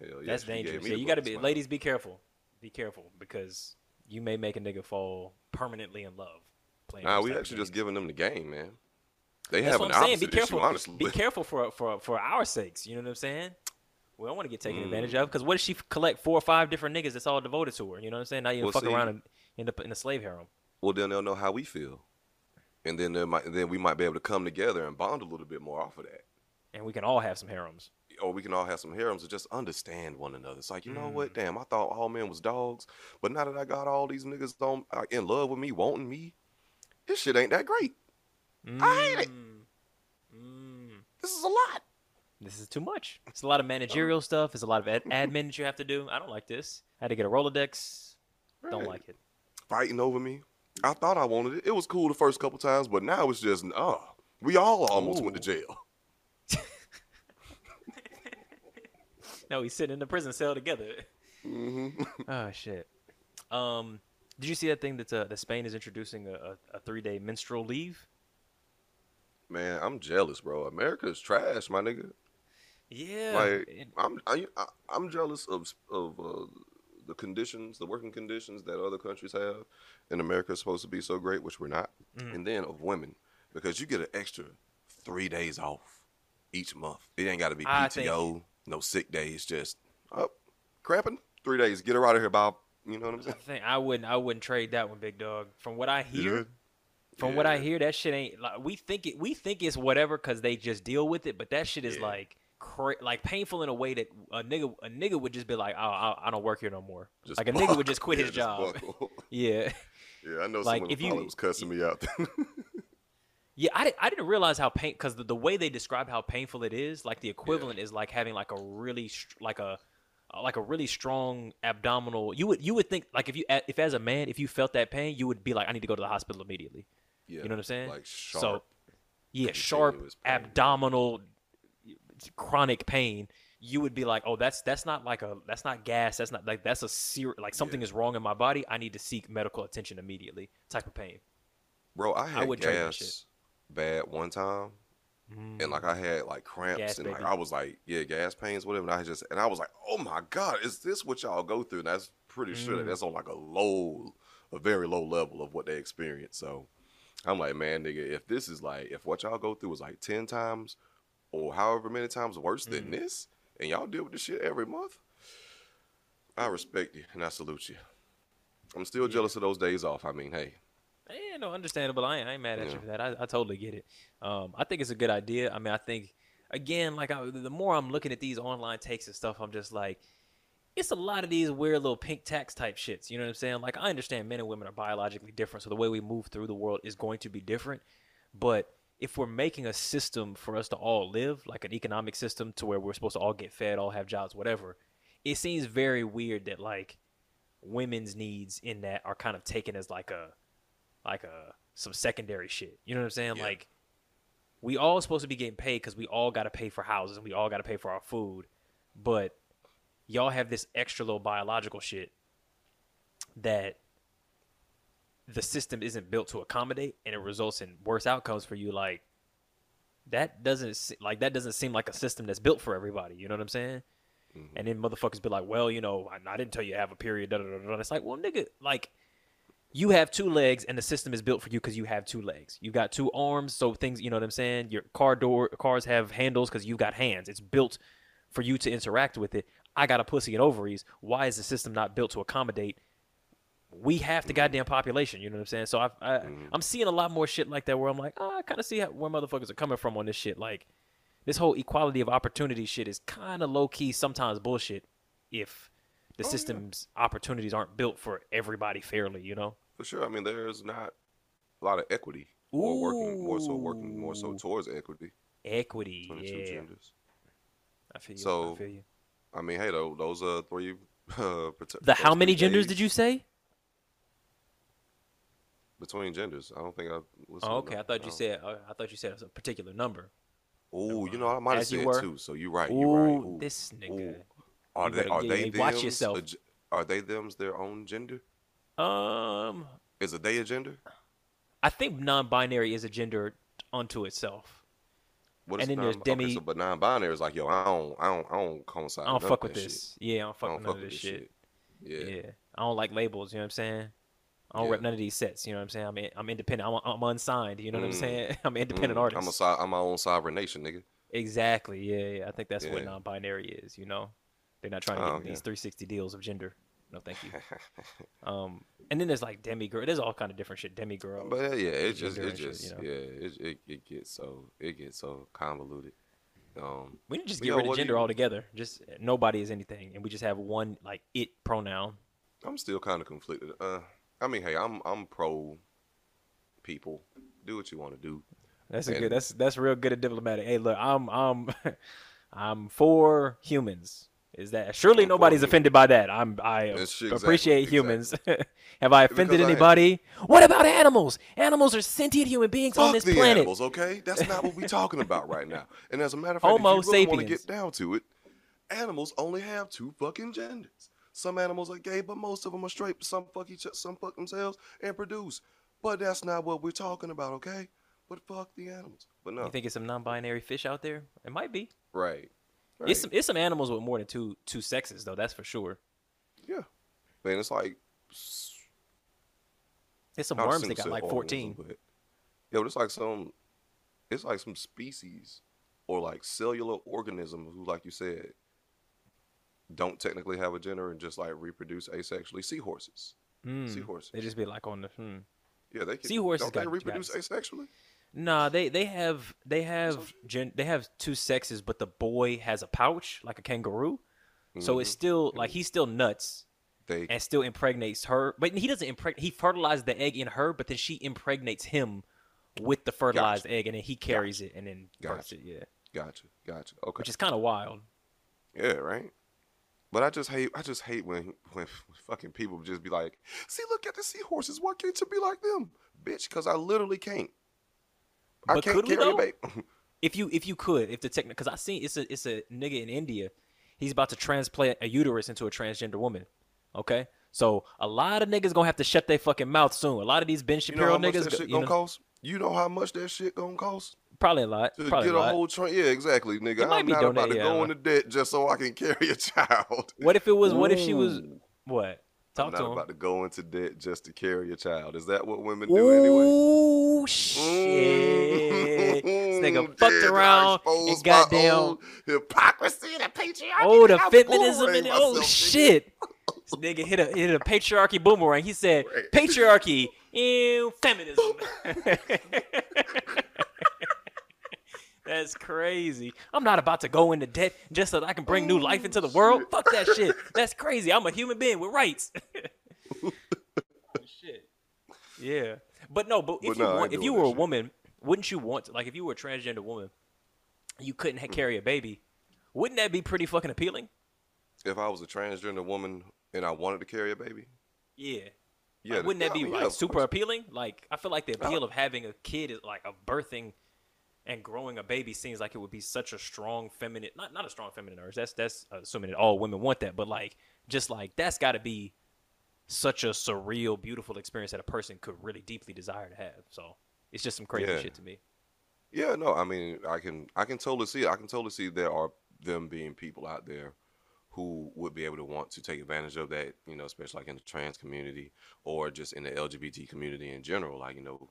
Hell yeah. That's dangerous. Yeah, you got to be smile. ladies be careful. Be careful because you may make a nigga fall permanently in love playing Nah, we actually just giving them the game, man. They That's have an I'm saying. opposite Be careful. issue, honestly. Be careful for for for our sakes. You know what I'm saying? We don't want to get taken advantage Mm. of because what if she collect four or five different niggas that's all devoted to her? You know what I'm saying? Now you Well, fuck see- around and end up in a slave harem. well, then they'll know how we feel, and then might, then we might be able to come together and bond a little bit more off of that. And we can all have some harems. Or we can all have some harems and just understand one another. It's like, you know Mm. what? Damn, I thought all men was dogs, but now that I got all these niggas on, uh, in love with me, wanting me, this shit ain't that great. I hate it. Mm. Mm. This is a lot. This is too much. It's a lot of managerial stuff. It's a lot of ad- admin that you have to do. I don't like this. I had to get a Rolodex. Don't like it. Fighting over me. I thought I wanted it. It was cool the first couple times, but now it's just, oh, we all almost went to jail. No, he's sitting in the prison cell together. hmm Oh shit. Um, did you see that thing that uh, that Spain is introducing a, a, a three day menstrual leave? Man, I'm jealous, bro. America is trash, my nigga. Yeah. Like, I'm I, I'm jealous of of uh, the conditions, the working conditions that other countries have, and America is supposed to be so great, which we're not. Mm. And then of women, because you get an extra three days off each month. It ain't got to be I think- PTO, no sick days, just up cramping three days. Get her out of here, Bob. You know what I'm saying? I think I wouldn't I wouldn't trade that one, big dog. From what I hear, would? from what I hear, that shit ain't like we think it. We think it's whatever because they just deal with it, but that shit is Yeah. like cra- like painful in a way that a nigga a nigga would just be like, oh, I, I don't work here no more. Just like a nigga would just quit Yeah, his just job. buckle. Yeah. yeah, I know Like, someone if you- was cussing me out. Yeah, I, I didn't realize how pain because the, the way they describe how painful it is, like the equivalent is like having like a really like a uh, like a really strong abdominal. You would you would think like if you if as a man if you felt that pain, you would be like I need to go to the hospital immediately. Yeah, You know what I'm saying? Like sharp. So yeah, sharp yeah. abdominal chronic pain. You would be like, oh, that's that's not like a that's not gas. That's not like that's a serious like something is wrong in my body. I need to seek medical attention immediately. Type of pain. Bro, I had would trade shit. gas bad one time, and like I had like cramps, Gas, and like baby. I was like, yeah, gas pains, whatever. And I just, and I was like, oh my god, is this what y'all go through? And that's pretty sure Mm. that that's on like a low, a very low level of what they experience. So I'm like, man, nigga, if this is like, if what y'all go through is like ten times or however many times worse Mm. than this, and y'all deal with this shit every month, I respect you and I salute you. I'm still jealous of those days off. I mean, hey, Yeah, no, understandable. I ain't, I ain't mad at Yeah. you for that. I, I totally get it. Um, I think it's a good idea. I mean, I think again, like I, the more I'm looking at these online takes and stuff, I'm just like, it's a lot of these weird little pink tax type shits. You know what I'm saying? Like I understand men and women are biologically different, so the way we move through the world is going to be different. But if we're making a system for us to all live, like an economic system to where we're supposed to all get fed, all have jobs, whatever, it seems very weird that like women's needs in that are kind of taken as like a like a some secondary shit. You know what I'm saying? Yeah. Like we all supposed to be getting paid because we all got to pay for houses and we all got to pay for our food, but y'all have this extra little biological shit that the system isn't built to accommodate, and it results in worse outcomes for you. Like that doesn't like that doesn't seem like a system that's built for everybody. You know what I'm saying? Mm-hmm. And then motherfuckers be like, well, you know, I, I didn't tell you to have a period. Da, da, da, da. It's like, well, nigga, like you have two legs and the system is built for you because you have two legs. You got two arms, so things, you know what I'm saying? Your car door cars have handles because you've got hands. It's built for you to interact with it. I got a pussy and ovaries. Why is the system not built to accommodate? We have the goddamn population. You know what I'm saying? So I, I I'm seeing a lot more shit like that where I'm like, oh, I kind of see how, where motherfuckers are coming from on this shit. Like this whole equality of opportunity shit is kind of low key sometimes bullshit. If the yeah. system's opportunities aren't built for everybody fairly, you know. For sure. I mean, there's not a lot of equity or working more so working more so towards equity Equity, between the two yeah. genders. I feel you. I So, feel you. I mean, hey, though, those are three. Uh, The how many genders days did you say? Between genders? I don't think I. listened Oh, okay. I thought you don't- said. Uh, I thought you said a particular number. Oh, you know, I might have said were. two. So you're right. You're right. Ooh, this nigga. ooh. Are You they? Are they? hey, watch thems yourself. Are they them's their own gender? Um, Is a they a gender? I think non-binary is a gender unto itself. What And is then there's non- demi- Okay, so, but non-binary is like, yo, I don't, I don't, I don't coincide. I don't fuck with this. Yeah, I don't fuck I with don't none fuck of with this this shit. shit. Yeah. Yeah. I don't like labels. You know what I'm saying? I don't Yeah. rep none of these sets. You know what I'm saying? I'm in, I'm independent. I'm, I'm unsigned. You know what I'm Mm. saying? I'm an independent Mm, artist. I'm a, I'm my own sovereign nation, nigga. Exactly. Yeah, yeah. I think that's what non-binary is. You know, they're not trying to Oh, get these 360 deals of gender. No, thank you. um, and then there's like demi girl. There's all kind of different shit. Demi girl. But uh, yeah, it just, it and shit, just, you know? yeah, it, it, it gets so, it gets so convoluted. Um, we need to just get yo, rid of gender you- altogether. Just nobody is anything, and we just have one like it pronoun. I'm still kind of conflicted. Uh, I mean, hey, I'm, I'm pro people. Do what you want to do. That's a And- good. That's that's real good at diplomatic. Hey, look, I'm I'm I'm for humans. Is that surely I'm nobody's offended by that? I'm I shit, appreciate exactly, humans. Have I offended Because I- anybody? What about animals? Animals are sentient human beings on this the planet. animals, okay? That's not what we're talking about right now. And as a matter of fact, Homo if you really want to get down to it, animals only have two fucking genders. Some animals are gay, but most of them are straight. Some fuck each some fuck themselves and produce. But that's not what we're talking about, okay? But fuck the animals. But no, You think it's some non-binary fish out there? It might be. right, right. It's some it's some animals with more than two two sexes though. That's for sure. yeah. Man, it's like s- There's some worms that got like 14. organism, but- Yo, it's like some, it's like some species or like cellular organisms who, like you said, don't technically have a gender and just like reproduce asexually. Seahorses. Mm. Seahorses. They just be like on the hmm. Yeah, they can. Seahorses don't they got- reproduce got- asexually? Nah, they they have they have gen, they have two sexes, but the boy has a pouch like a kangaroo. So it's Mhm. still like he's still nuts They and still impregnates her, but he doesn't impregnate. He fertilizes the egg in her, but then she impregnates him with the fertilized egg, and then he carries it and then births Gotcha. it. Yeah, gotcha, gotcha. Okay, which is kind of wild. yeah, right. But I just hate I just hate when when fucking people just be like, "See, look at the seahorses. Why can't you be like them, bitch?" Because I literally can't. I But can't carry a baby. If you if you could, if the technical, because I seen it's a it's a nigga in India, he's about to transplant a uterus into a transgender woman. Okay, so a lot of niggas gonna have to shut their fucking mouth soon. A lot of these Ben you know how much niggas, that shit you gonna know, cost? You know how much that shit gonna cost probably a lot. to Probably get a a lot. whole train? Yeah, exactly, nigga. might I'm be not about to go I into debt just so I can carry a child. What if it was? What if she was? Ooh. What? I'm Talk not to him. about to go into debt just to carry a child. Is that what women do anyway? Ooh mm-hmm. shit! this nigga fucked did around expose and my goddamn. hypocrisy and the patriarchy. Oh, the feminism and oh myself, nigga. shit! This nigga hit a hit a patriarchy boomerang. He said Right. patriarchy, ew, feminism. That's crazy. I'm not about to go into debt just so that I can bring new life into the world. Fuck that shit. That's crazy. I'm a human being with rights. shit. Yeah. But no, but if But you no, I want, if you were a shit. woman, wouldn't you want to, like if you were a transgender woman, you couldn't Mm. carry a baby. Wouldn't that be pretty fucking appealing? If I was a transgender woman and I wanted to carry a baby, Yeah. yeah, Like, wouldn't yeah, that I be mean, like yeah, super appealing? Like I feel like the appeal of having a kid is like a birthing and growing a baby seems like it would be such a strong feminine not not a strong feminine urge. That's that's assuming that all women want that, but like just like that's got to be such a surreal, beautiful experience that a person could really deeply desire to have. So it's just some crazy Yeah. shit to me. Yeah, no, I mean, I can, I can totally see it. I can totally see there are them being people out there who would be able to want to take advantage of that, you know, especially like in the trans community or just in the LGBT community in general. Like, you know,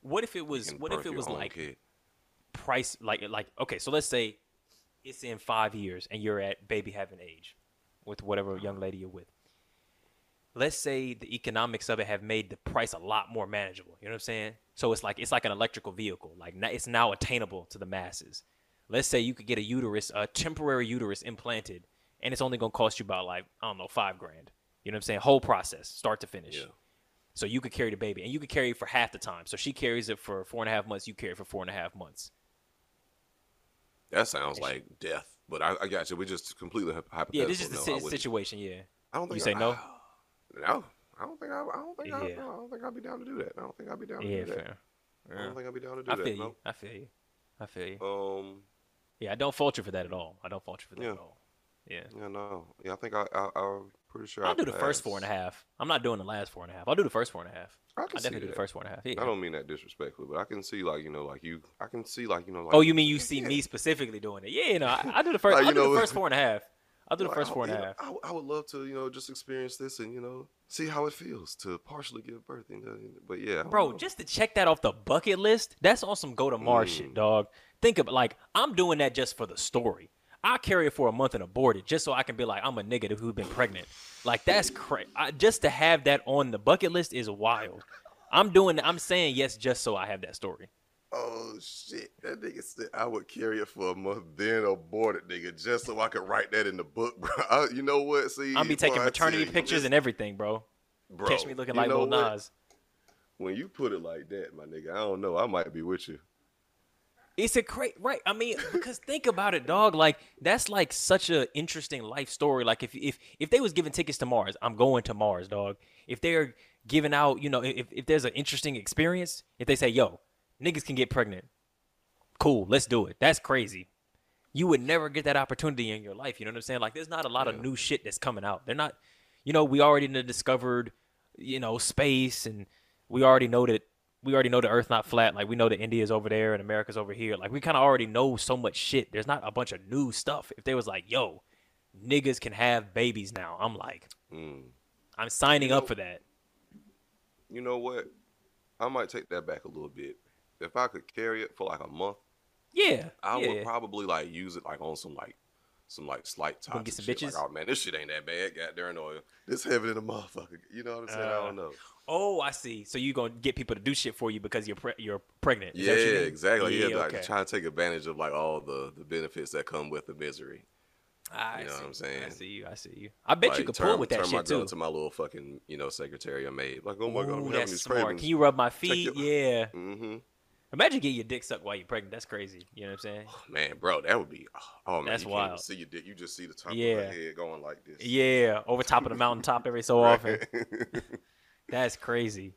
What if it was? What if it was like kid. Price? Like like okay, so let's say it's in five years and you're at baby having age with whatever young lady you're with. Let's say the economics of it have made the price a lot more manageable. You know what I'm saying? So it's like it's like an electrical vehicle. Like it's now attainable to the masses. Let's say you could get a uterus, a temporary uterus implanted, and it's only gonna cost you about like I don't know five grand. You know what I'm saying? Whole process, start to finish. Yeah. So you could carry the baby, and you could carry it for half the time. So she carries it for four and a half months. You carry it for four and a half months. That sounds like death, but I, I got you. We just completely hypothetical. Yeah, this is the no, si- situation. Yeah. I don't think You say I, no? No, I don't think I. I don't think I. No, I don't think I'd be down to do that. I don't think I'd be down to Yeah, do that. fair. I don't think I'd be down to do I that. feel you. no. I feel you. I feel you. Um. Yeah, I don't fault you for that at all. I don't fault you for that Yeah. at all. Yeah. Yeah. No. Yeah. I think I. I I'm pretty sure. I'll do the first four and a half. I'm not doing the last four and a half. I'll do the first four and a half. I see definitely do the first four and a half. Yeah. I don't mean that disrespectfully, but I can see like you know like you. I can see like you know like. oh, you mean you see Yeah. me specifically doing it? Yeah, you know, I, I do the first. Like, I'll do know, the first four and a half. I'll do the Like, first I- four and a you know, half. I, I would love to, you know, just experience this and you know see how it feels to partially give birth. You know, but yeah, Bro, know. just to check that off the bucket list, that's on some go to Mars shit, Mm. dog. Think of like I'm doing that just for the story. I carry it for a month and abort it just so I can be like I'm a nigga who's been pregnant. Like that's crazy. Just to have that on the bucket list is wild. I'm doing. I'm saying yes just so I have that story. Oh shit, that nigga said I would carry it for a month, then abort it, nigga, just so I could write that in the book, bro. I, you know what? See, I'll be taking maternity you, pictures and everything, bro. bro, Catch me looking like Lil? Nas. When you put it like that, my nigga, I don't know. I might be with you. It's a great right. I mean, because think about it, dog. Like that's like such a interesting life story. Like if if if they was giving tickets to Mars, I'm going to Mars, dog. If they're giving out, you know, if if there's an interesting experience, if they say, "Yo, niggas can get pregnant," cool, let's do it. That's crazy. You would never get that opportunity in your life. You know what I'm saying? Like there's not a lot of new shit that's coming out. They're not, you know, we already discovered, you know, space, and we already know that we already know the Earth's not flat. Like we know that India's over there and America's over here. Like we kind of already know so much shit. There's not a bunch of new stuff. If they was like, yo, niggas can have babies now, I'm like, Mm. I'm signing You up for that. You know what? I might take that back a little bit. If I could carry it for like a month, Yeah, I yeah. would probably like use it like on some like some like slight toxic get some shit. bitches? Like, oh man, this shit ain't that bad. Got there oil. This heavy in a motherfucker. You know what I'm saying? I Uh, don't know. Oh, I see. So you gonna get people to do shit for you because you're pre- you're pregnant? Is Yeah, that you exactly. Yeah, like okay. trying to take advantage of like all the the benefits that come with the misery. I you know see. what I'm saying? I see you. I see you. I bet you could turn, pull with that turn my shit gun too. to my little fucking you know secretary or maid. Like, oh my god, I'm Ooh, that's smart. cravings. Can you rub my feet? your- Yeah. Mm-hmm. Imagine getting your dick sucked while you're pregnant. That's crazy. You know what I'm saying? Man, bro, that would be. Oh man, That's you wild. see your dick. You just see the top Yeah. of her head going like this. Yeah, over top of the mountaintop every so often. That's crazy.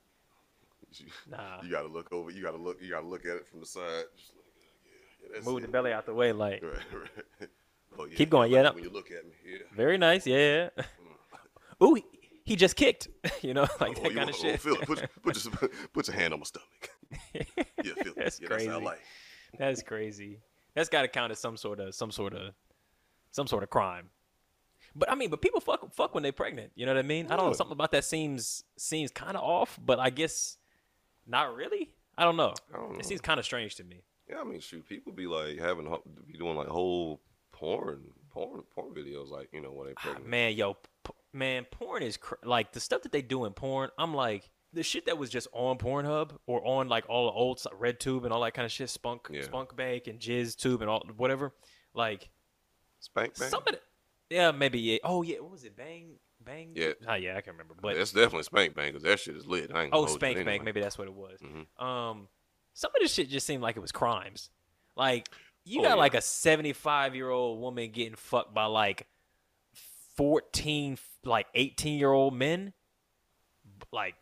Nah. you gotta look over. You gotta look. You gotta look at it from the side. Just like, yeah, Move the belly out the way, like Right, right. Oh, yeah, Keep going, like yeah, it. When you look at me, yeah. very nice. Yeah. Ooh, he, he just kicked. you know, like Oh, that kind of oh, shit. feel it. Put, your- put, your, put your hand on my stomach. Yeah, feel it. That's yeah, crazy. That's like. That's crazy. That's got to count as some sort of some sort of some sort of crime. But I mean, but people fuck fuck when they're pregnant. You know what I mean? I don't know. Something about that seems seems kind of off, but I guess not really. I don't know. I don't know. It seems kind of strange to me. Yeah, I mean, shoot, people be like having be doing like whole porn, porn, porn videos, like you know when they Ah, pregnant. man, yo, p- man, porn is cr- like the stuff that they do in porn. I'm like the shit that was just on Pornhub or on like all the old si- Red Tube and all that kind of shit, Spunk, Yeah. Spunk Bank and Jizz Tube and all whatever. Like Spank bang. some of the, yeah, maybe yeah. Oh yeah, what was it? Bang, bang. Yeah. Oh yeah, I can't remember. But that's definitely spank bang because that shit is lit. I ain't oh, Spank anyway. Bank. Maybe that's what it was. Mhm. Um, some of this shit just seemed like it was crimes. Like you Oh, got yeah. like a 75 year old woman getting fucked by like 14, like 18 year old men. Like,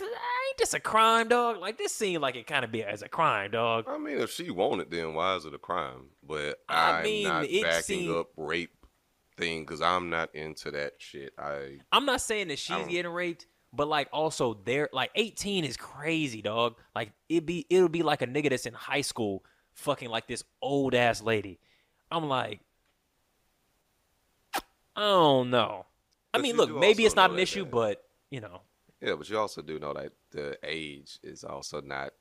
ain't this a crime, dog? Like this seemed like it kind of be as a crime, dog. I mean, if she wanted, then why is it a crime? But I I'm mean, not it backing seem- up rape thing because I'm not into that shit. I I'm not saying that she's getting raped, but like also they're like 18 is crazy, dog. Like it be it'll be like a nigga that's in high school fucking like this old ass lady. I'm like, I don't know. I But mean, look, maybe it's not an issue, that- but you know, yeah, but you also do know that the age is also not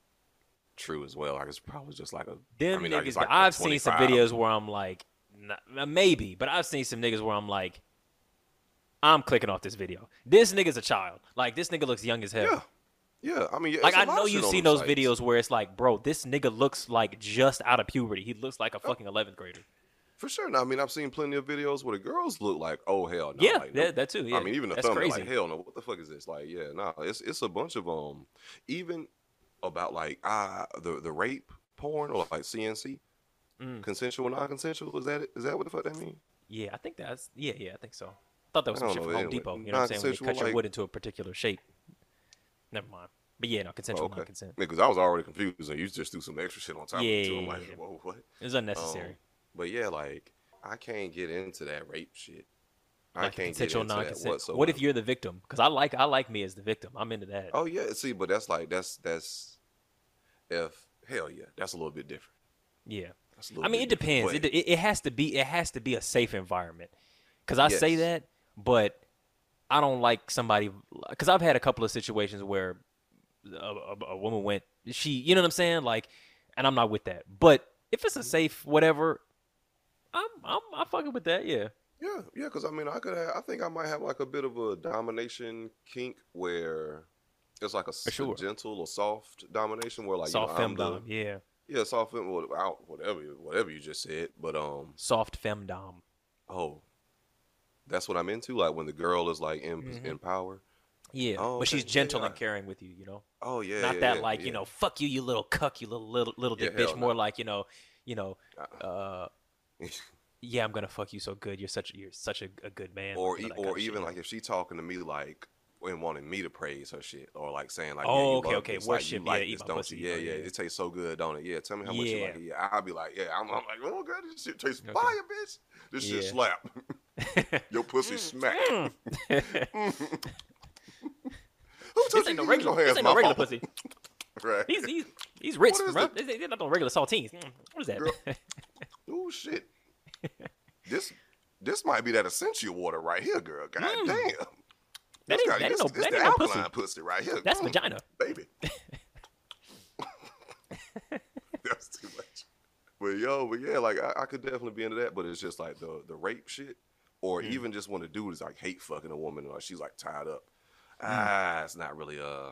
true as well. Like it's probably just like a. them I mean, niggas. like a I've seen some videos where I'm like, nah, maybe, but I've seen some niggas where I'm like, I'm clicking off this video. This nigga's a child. Like this nigga looks young as hell. Yeah, yeah. I mean, Like I know you've seen those sites. videos where it's like, bro, this nigga looks like just out of puberty. He looks like a fucking 11th grader. For sure. No, I mean, I've seen plenty of videos where the girls look like, oh hell no. yeah, like, yeah, that too. Yeah, I mean, even the that's thumbnail, like, hell no, what the fuck is this? Like, yeah, no, it's it's a bunch of um, even about like ah the the rape porn or like CNC, Mm. consensual non-consensual. Is that? Is that what the fuck that mean? Yeah, I think that's yeah, yeah, I think so. I thought that was some shit know, from Home anyway, Depot. You know what I'm saying? When you cut your like- wood into a particular shape. Never mind. But yeah, no, consensual, okay. non-consent. Because I was already confused and you just threw some extra shit on top Yeah, of it too. I'm yeah, like, yeah. whoa, what? It was unnecessary. Um, but yeah, like I can't get into that rape shit. I can't get into that non-consent. whatsoever. What if you're the victim? Because I like I like me as the victim. I'm into that. Oh yeah, see, but that's like that's that's if hell yeah, that's a little bit different. yeah. That's a little I mean, it depends. It, it it has to be it has to be a safe environment. Cause I say that, but I don't like somebody. Cause I've had a couple of situations where a, a, a woman went, she, you know what I'm saying, like, and I'm not with that. But if it's a mm-hmm. safe whatever, I'm I'm I'm fucking with that. Yeah. Yeah, yeah, because I mean, I could, have, I think I might have like a bit of a domination kink where it's like a, sure. gentle or soft domination where like Soft you know, femdom. Yeah. Yeah, soft fem, well, whatever, you- whatever you just said, but um, Soft femdom. oh, that's what I'm into, like when the girl is like in Mhm. in power. Yeah. Oh, but she's okay. Gentle yeah. and caring with you. You know. Oh yeah, not yeah, that yeah, like you know fuck you you little cuck you little little little dick bitch more no. like you know you know Uh-uh. uh yeah i'm gonna fuck you so good you're such you're such a, a good man or you e- know, that kind or of shit, even like if she talking to me like and wanting me to praise her shit or like saying like Oh, yeah, okay, okay, this, like, you yeah, like eat this, don't you? Yeah, yeah, yeah. it tastes so good, don't it? Yeah, tell me how much you like Yeah. it. Yeah, I'll be like, yeah, I'm, I'm like, oh god, this shit tastes Okay. fire, bitch. This shit Yeah. slap. Your pussy smack. Mm. Who this ain't no regular this ain't no regular mama? pussy Right. he's he's he's rich bro it? This ain't- they're not no regular saltines Mm, what is that. Oh shit. this this might be that essential water right here, girl. God Mm. damn. That ain't, that ain't no, that ain't no pussy pussy right here. that's Mm, vagina baby. That's too much. But yo, but yeah, like I, I could definitely be into that, but it's just like the the rape shit, or Mm. even just when a dude is like hate fucking a woman, or she's like tied up. Ah, it's not really uh,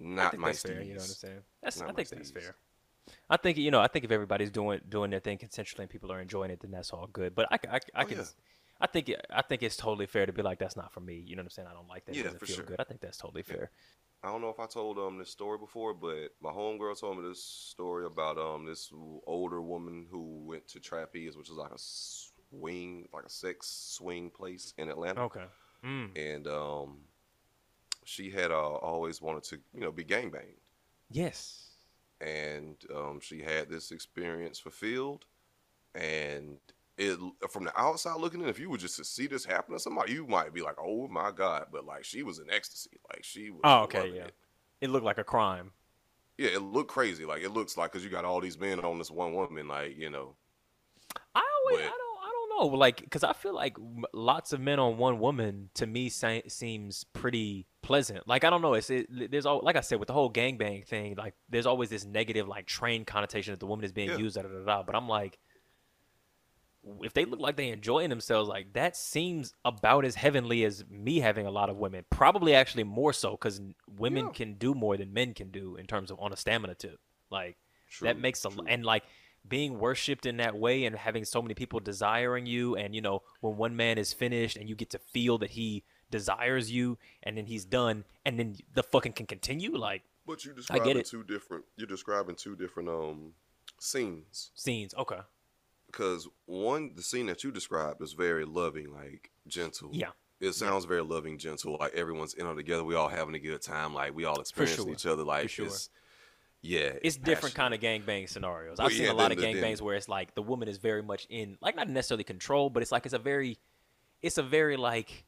Mm. Not my that's fair, you know what I'm saying? That's, Not I think that's fair. I think you know. I think if everybody's doing doing their thing consensually and people are enjoying it, then that's all good. But I Oh, can, yeah. I think it- I think it's totally fair to be like, that's not for me. You know what I'm saying? I don't like that. It Yeah, doesn't for feel sure. good. I think that's totally fair. I don't know if I told um this story before, but my homegirl told me this story about um this older woman who went to Trapeze, which is like a swing, like a sex swing place in Atlanta. Okay. Mm. And um, she had uh, always wanted to, you know, be gangbanged. Yes. And um, she had this experience fulfilled, and it from the outside looking in, if you were just to see this happen to somebody, you might be like, "Oh my god!" But like, she was in ecstasy. Like she was. Oh, okay, yeah. It. It looked like a crime. Yeah, it looked crazy. Like it looks like because you got all these men on this one woman. Like you know, I always, But- I don't, I don't know, like, because I feel like lots of men on one woman to me seems pretty pleasant. Like, I don't know, it's it, there's all like I said with the whole gangbang thing, like, there's always this negative like train connotation that the woman is being Yeah. used, da da da da. But I'm like, if they look like they enjoying themselves, like that seems about as heavenly as me having a lot of women. Probably actually more so because women Yeah. can do more than men can do in terms of on a stamina tip. Like that makes a true. and like being worshipped in that way and having so many people desiring you and you know when one man is finished and you get to feel that he desires you and then he's done and then the fucking can continue like but you I get describing it. two different. You're describing two different um scenes. scenes okay because one the scene that you described is very loving like gentle Yeah. it sounds very loving gentle like everyone's in on together we all having a good time like we all experiencing sure. each other like sure. it's yeah it's different kind of gangbang scenarios i've seen yeah, a lot of then the- gangbangs where it's like the woman is very much in like not necessarily control but it's like it's a very it's a very like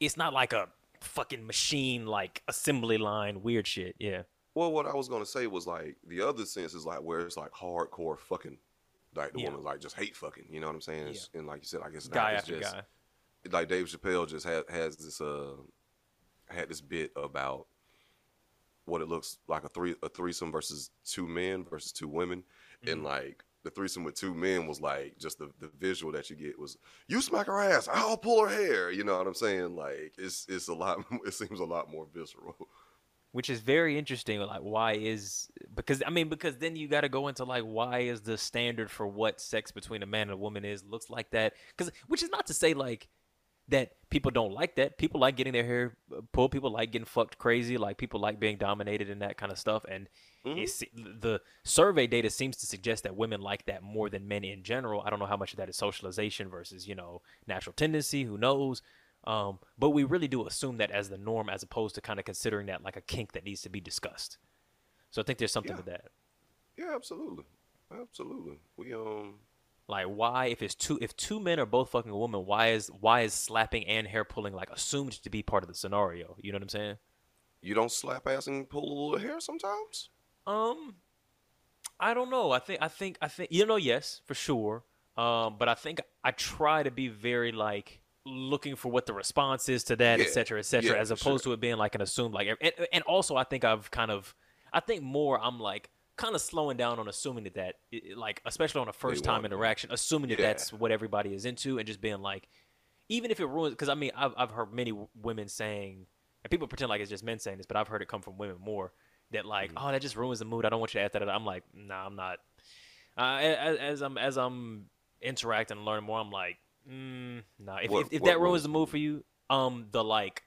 it's not like a fucking machine like assembly line weird shit yeah well what i was gonna say was like the other sense is like where it's like hardcore fucking like the Yeah. woman like just hate fucking you know what i'm saying It's- and like you said like it's not guy it's after just guy like Dave Chappelle just had has this uh had this bit about what it looks like a three a threesome versus two men versus two women, Mm-hmm. and like the threesome with two men was like just the, the visual that you get was you smack her ass, I'll pull her hair. You know what I'm saying? Like it's it's a lot. It seems a lot more visceral. Which is very interesting like why is because i mean because then you got to go into like why is the standard for what sex between a man and a woman is looks like that? Because which is not to say like that people don't like that. People like getting their hair uh, pulled. People like getting fucked crazy. Like people like being dominated and that kind of stuff. And it's, the survey data seems to suggest that women like that more than men in general. I don't know how much of that is socialization versus you know natural tendency. Who knows um, but we really do assume that as the norm as opposed to kind of considering that like a kink that needs to be discussed so i think there's something Yeah. to that Yeah, absolutely, absolutely. We um like why if it's two if two men are both fucking a woman why is why is slapping and hair pulling like assumed to be part of the scenario you know what i'm saying you don't slap ass and pull a little hair sometimes. Um, I don't know. I think I think I think you know yes for sure. Um, but I think I try to be very like looking for what the response is to that, Yeah. et cetera, et cetera, Yeah, as opposed sure. to it being like an assumed like. And, and also, I think I've kind of, I think more I'm like kind of slowing down on assuming that that like especially on a first time interaction, assuming that Yeah. that's what everybody is into, and just being like, even if it ruins, because I mean I've I've heard many women saying, and people pretend like it's just men saying this, but I've heard it come from women more that like, Mm-hmm. oh, that just ruins the mood. I don't want you to add that. I'm like, nah, I'm not. Uh, as, as I'm as I'm interacting and learning more, I'm like, mm, nah. If, What- if, if what that ruins ruins the mood for you, um, the like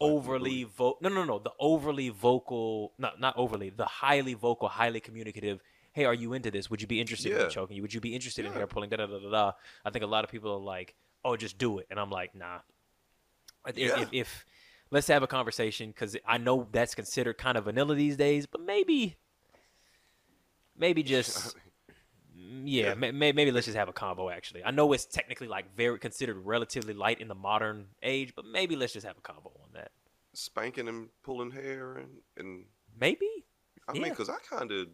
the overly booty. vo no no no the overly vocal not not overly the highly vocal highly communicative hey are you into this would you be interested in Yeah. me choking you would you be interested in hair pulling da da da da da I think a lot of people are like oh just do it and I'm like nah if, Yeah. if, if let's have a conversation because I know that's considered kind of vanilla these days but maybe maybe just yeah, Yeah. ma- ma- maybe let's just have a combo. Actually, I know it's technically like very considered relatively light in the modern age, but maybe let's just have a combo on that. spanking and pulling hair and and Maybe I mean, because I kind of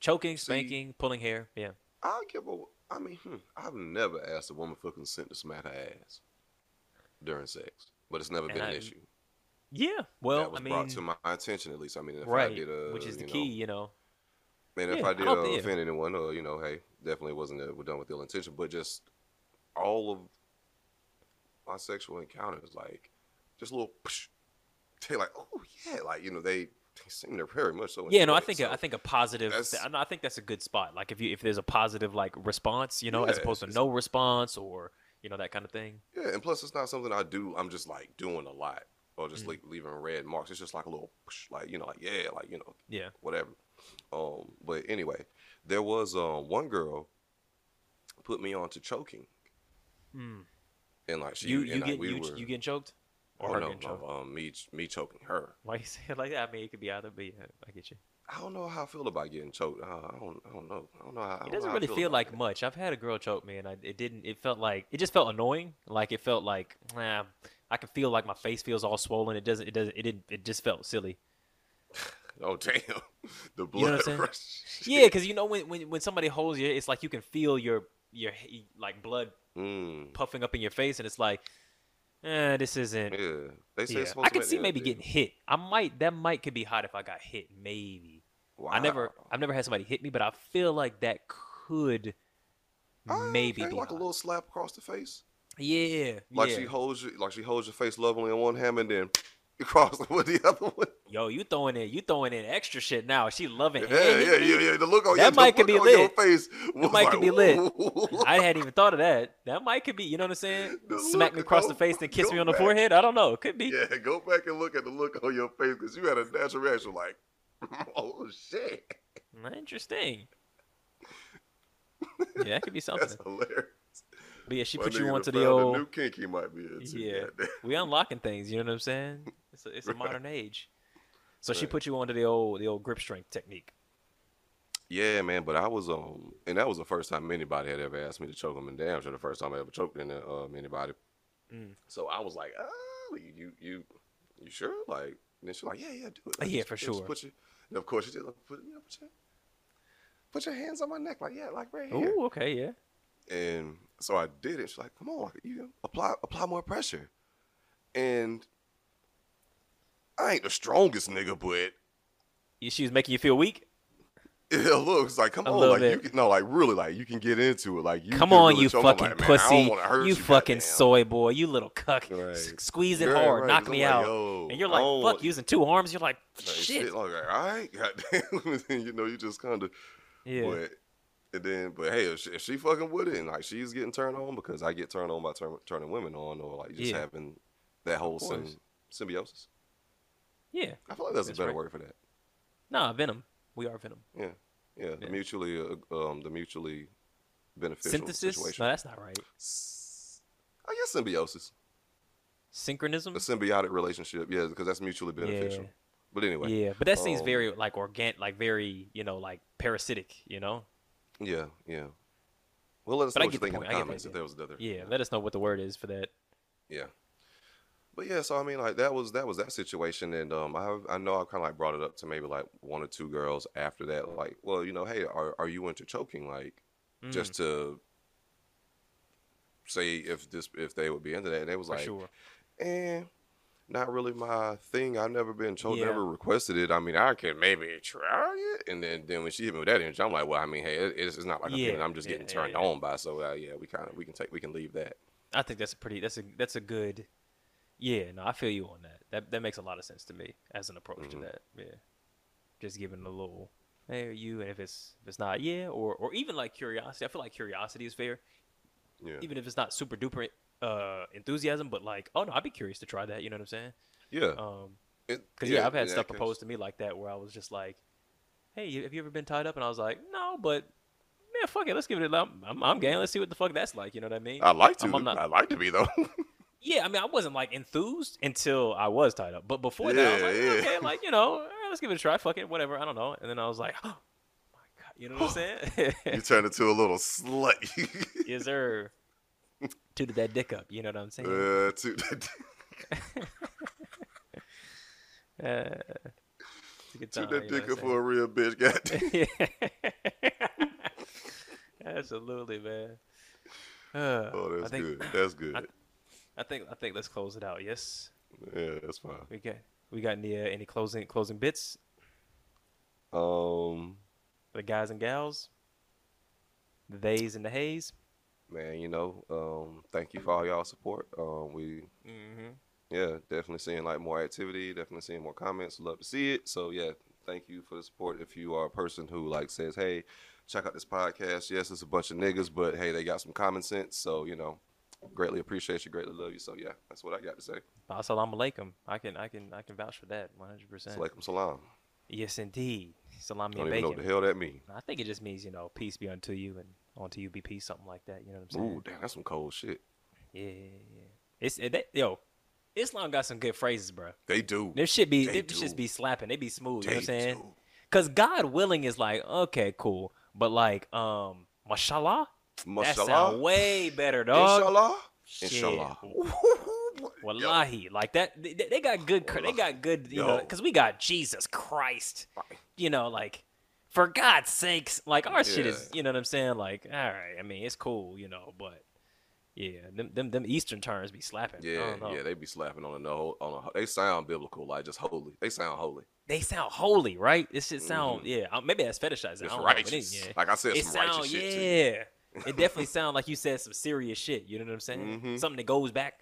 choking, See- spanking, pulling hair. Yeah, I give a. I mean, hmm, I've never asked a woman for consent to smack her ass during sex, but it's never And been I- an issue. yeah. Well, that was I mean, brought to my attention at least. I mean, if right, I did a, which is the you key. know, You know, and if Yeah, I did uh, offend anyone, or you know, hey, definitely wasn't uh, done with ill intention, but just all of my sexual encounters, like just a little, psh, they like, oh yeah, like you know, they, they seem to very much so. yeah. No, I think So, a, I think a positive. I think that's a good spot. Like if you if there's a positive like response, you know, as opposed to no response or you know that kind of thing. Yeah, and plus it's not something I do. I'm just like doing a lot, or just like leaving red marks. It's just like a little, push, like you know, like yeah, like you know, Yeah. whatever. Um, but anyway, there was um one girl put me on to choking, Mm. and like she You you like, get we you were, you getting choked? Or oh no, no, um, me me choking her. Why you say it like that? I mean, it could be either, but yeah, I get you. I don't know how I feel about getting choked. Uh, I don't, I don't know. I don't know. How, I It don't know doesn't really feel about like it. much. I've had a girl choke me, and I, it didn't. It felt like it just felt annoying. Like it felt like, nah, I can feel like my face feels all swollen. It doesn't. It doesn't. It didn't. It just felt silly. Oh damn, the blood You know rush. Yeah, because you know when, when when somebody holds you, it's like you can feel your your like blood Mm, puffing up in your face, and it's like, eh, this isn't. yeah, they say Yeah, it's supposed I could make see maybe getting hit. I might that might could be hot if I got hit. Maybe I never I've never had somebody hit me, but I feel like that could Ah, maybe okay, be like a little slap across the face. yeah Like yeah. she holds you, like she holds your face lovingly on one hand and then across with the other one. Yo, you throwing in you throwing in extra shit now. She loving it. yeah, yeah, yeah. yeah, The look on That your, might the could be on your lit. face. was might like, could be lit. I hadn't even thought of that. That might could be, you know what I'm saying? The Smack me across the face, and kiss me on the back. forehead. I don't know. It could be. Yeah, go back and look at the look on your face because you had a natural reaction like, oh shit, Interesting. Yeah, that could be something. that's hilarious. But yeah, she put you onto the old. new kink he might be into. Yeah. we unlocking things. You know what I'm saying? It's a, it's a Right. modern age. So she put you onto the old the old grip strength technique. Yeah, man, but I was um, and that was the first time anybody had ever asked me to choke them, and damn sure the first time I ever choked in um anybody. Mm. So I was like, oh, you you you, you sure? Like, and then she's like, yeah, yeah, do it. Uh, yeah, Just- for sure. Put your, and of course she did. like, Put, you know, put your, put your hands on my neck, like yeah, like right here. Oh, okay, yeah. And so I did it. She's like, come on, you apply apply more pressure. And I ain't the strongest nigga, but She was making you feel weak. it looks like come A on, like you can no, like really, like you can get into it. Like you Come on, really you choke 'em. I'm fucking like, man, I don't pussy. wanna You fucking goddamn. soy boy. You little cuck. Right. Squeeze it Yeah, hard. right, Knock me like, out. yo, and you're like, fuck, want- using two arms. You're like, Like, shit. Like, all right, goddamn. You know, you just kind of. Yeah. But and then, but hey, if she, if she fucking with it, and like she's getting turned on because I get turned on by turn, turning women on, or like just Yeah. having that whole symbiosis. Yeah. I feel like that's, That's a better right. word for that. Nah, Venom. We are Venom. Yeah, yeah, the mutually, uh, um, the mutually beneficial Synthesis? No, situation. that's not right. S- I guess symbiosis, Synchronism? a symbiotic relationship. Yeah, because that's mutually beneficial. Yeah. But anyway, Yeah, but that seems um, very like organic, like very, you know, like parasitic, you know? Yeah, yeah. Well, let us But know I what you think in point. the I the comments if there was another. Yeah, let us know what the word is for that. Yeah. But yeah, so I mean, like that was that was that situation, and um, I I know I kind of like brought it up to maybe like one or two girls after that, like, well, you know, hey, are are you into choking, like, Mm, just to say if this if they would be into that, and they was for like, sure. eh, not really my thing. I've never been choked, Yeah. never requested it. I mean, I can maybe try it, and then then when she hit me with that energy, I'm like, well, I mean, hey, it, it's, it's not like I'm, Yeah, getting, I'm just getting yeah, turned on by, so uh, yeah, we kind of we can take we can leave that. I think that's a pretty that's a that's a good Yeah, no, I feel you on that. That that makes a lot of sense to me as an approach Mhm. to that. Yeah. Just giving a little hey, are you and if it's if it's not, yeah, or or even like curiosity. I feel like curiosity is fair. Yeah, Even if it's not super duper uh enthusiasm, but like, oh no, I'd be curious to try that, you know what I'm saying? yeah. Um Because yeah, I've had stuff proposed to me like that where I was just like, "Hey, have you ever been tied up?" And I was like, "No, but man, fuck it, let's give it a. I'm, I'm, game. Let's see what the fuck that's like. You know what I mean?" I'd like to. I'm- I'm not- I'd like to be though. yeah, I mean, I wasn't like enthused until I was tied up, but before that, I was like, Yeah, yeah. "Okay, like you know, eh, let's give it a try. Fuck it, whatever. I don't know." And then I was like, "Oh my god," you know what I'm saying? you turned into a little slut. Yes, sir. Tooted that dick up. You know what I'm saying? uh, to, Uh, it's a good time, that dick up for a real bitch. Goddamn. Absolutely, man. Uh, Oh, that's think, good. That's good. I- I think I think let's close it out. Yes, yeah, that's fine. we got we got any uh, any closing closing bits Um, the guys and gals, the theys and the hays. Man, you know, um, thank you for all y'all support. Um, we, Mm-hmm. yeah, definitely seeing like more activity. Definitely seeing more comments. Love to see it. So yeah, thank you for the support. If you are a person who like says, hey, check out this podcast. Yes, it's a bunch of niggas, but hey, they got some common sense. So you know, greatly appreciate you, greatly love you. So yeah, that's what I got to say. Assalamu alaikum. I can I can I can vouch for that 100%. Salaikum salam. Yes, indeed. Salami I don't and even know what the hell that mean. I think it just means you know peace be unto you and be peace, something like that. You know what I'm saying? Ooh, damn, that's some cold shit. Yeah, yeah, yeah. It's it, that, yo, Islam got some good phrases, bro. They do. There should be They they should be slapping. They be smooth. You know what I'm saying? do. Cause God willing is like okay, cool, but like um, mashallah, that Mashallah. sound way better, dog. Inshallah. Shit. Inshallah. Wallahi, like that. They, they got good. cr- They got good. You know, because we got Jesus Christ. You know, like for God's sakes, like our shit is. You know what I'm saying? Like, all right. I mean, it's cool. You know, but yeah, them them, them Eastern terms be slapping. Yeah, yeah, they be slapping on a no, on a. They sound biblical, like just holy. They sound holy. They sound holy, right? This shit sound. Yeah, uh, maybe that's fetishized. I It's know, it- righteous. yeah. Like I said, it some sound righteous shit too. yeah. it definitely sound like you said some serious shit. You know what I'm saying? Mhm. Something that goes back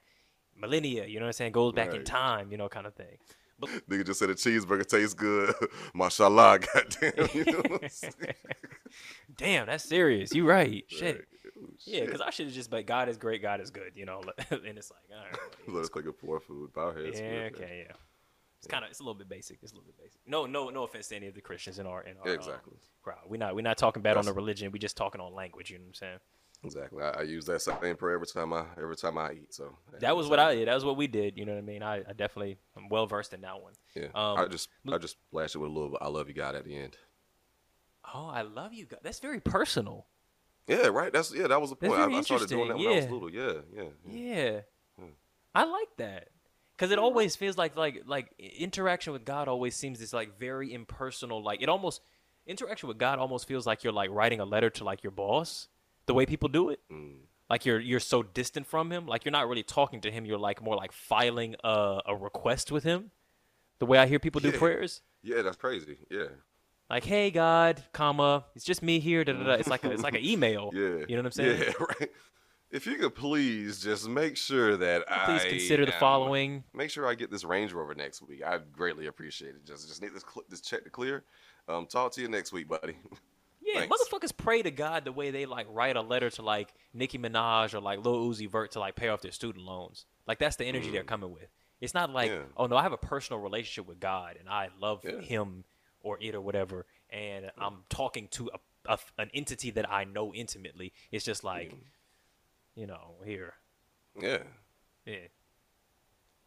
millennia. You know what I'm saying? Goes back in time. You know, kind of thing. Nigga just said a cheeseburger tastes good. Mashallah, goddamn. You know what I'm saying? damn, that's serious. You right? Shit. Right. Ooh, Yeah, because I should have just, but God is great, God is good, you know. and it's like, all right, buddy. Let's click a poor food. Bow heads. yeah, good, man. okay, yeah. It's kind of, it's a little bit basic. It's a little bit basic. No, no, no offense to any of the Christians in our in our um, Exactly. crowd. We're not, we're not talking bad on the religion. We're just talking on language. You know what I'm saying? Exactly. I, I use that same prayer every time I every time I eat. So That was what I did. That was what we did. You know what I mean? I, I definitely, I'm well versed in that one. Yeah. Um, I just I just flash it with a little I love you God at the end. Oh, I love you. God. That's very personal. Yeah, right. That's yeah. That was the point. I, I started doing that when I was little. Yeah, yeah. yeah. Yeah, Hmm. I like that because it always feels like like like interaction with God always seems this like very impersonal. Like it almost interaction with God almost feels like you're like writing a letter to like your boss. The way people do it, Mm. like you're you're so distant from him, like you're not really talking to him. You're like more like filing a, a request with him. The way I hear people do Yeah. prayers, Yeah, that's crazy. Yeah, like "Hey God, comma, it's just me here." Da, da, da. It's like a, it's like an email. yeah. you know what I'm saying. Yeah, right. If you could please just make sure that Please I consider the am- following. Make sure I get this Range Rover next week. I'd greatly appreciate it. Just just need this cl- this check to clear. Um, talk to you next week, buddy. Yeah, Thanks. motherfuckers pray to God the way they like write a letter to like Nicki Minaj or like Lil Uzi Vert to like pay off their student loans. Like that's the energy they're coming with. It's not like, Mm. Yeah. oh no, I have a personal relationship with God and I love Yeah. him or it or whatever, and I'm talking to a, a an entity that I know intimately. It's just like, you know, here, yeah. yeah.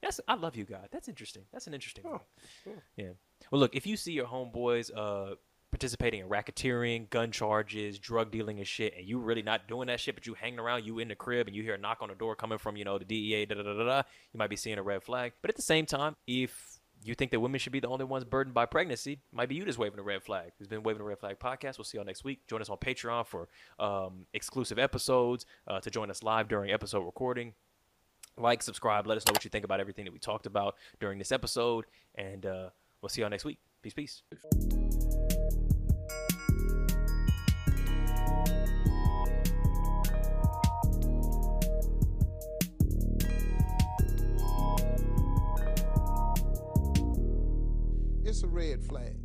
That's I love you, God. That's interesting. That's an interesting one. yeah. Yeah. Well, look, if you see your homeboys uh participating in racketeering, gun charges, drug dealing and shit, and you really not doing that shit, but you hanging around, you in the crib, and you hear a knock on the door coming from you know the DEA, da da da da da, you might be seeing a red flag. But at the same time, if you think that women should be the only ones burdened by pregnancy, might be you just waving a red flag. It's been waving a red flag podcast. We'll see y'all next week. Join us on Patreon for um, exclusive episodes. Uh, to join us live during episode recording like, subscribe, let us know what you think about everything that we talked about during this episode, and uh, we'll see y'all next week. Peace, peace. A red flag.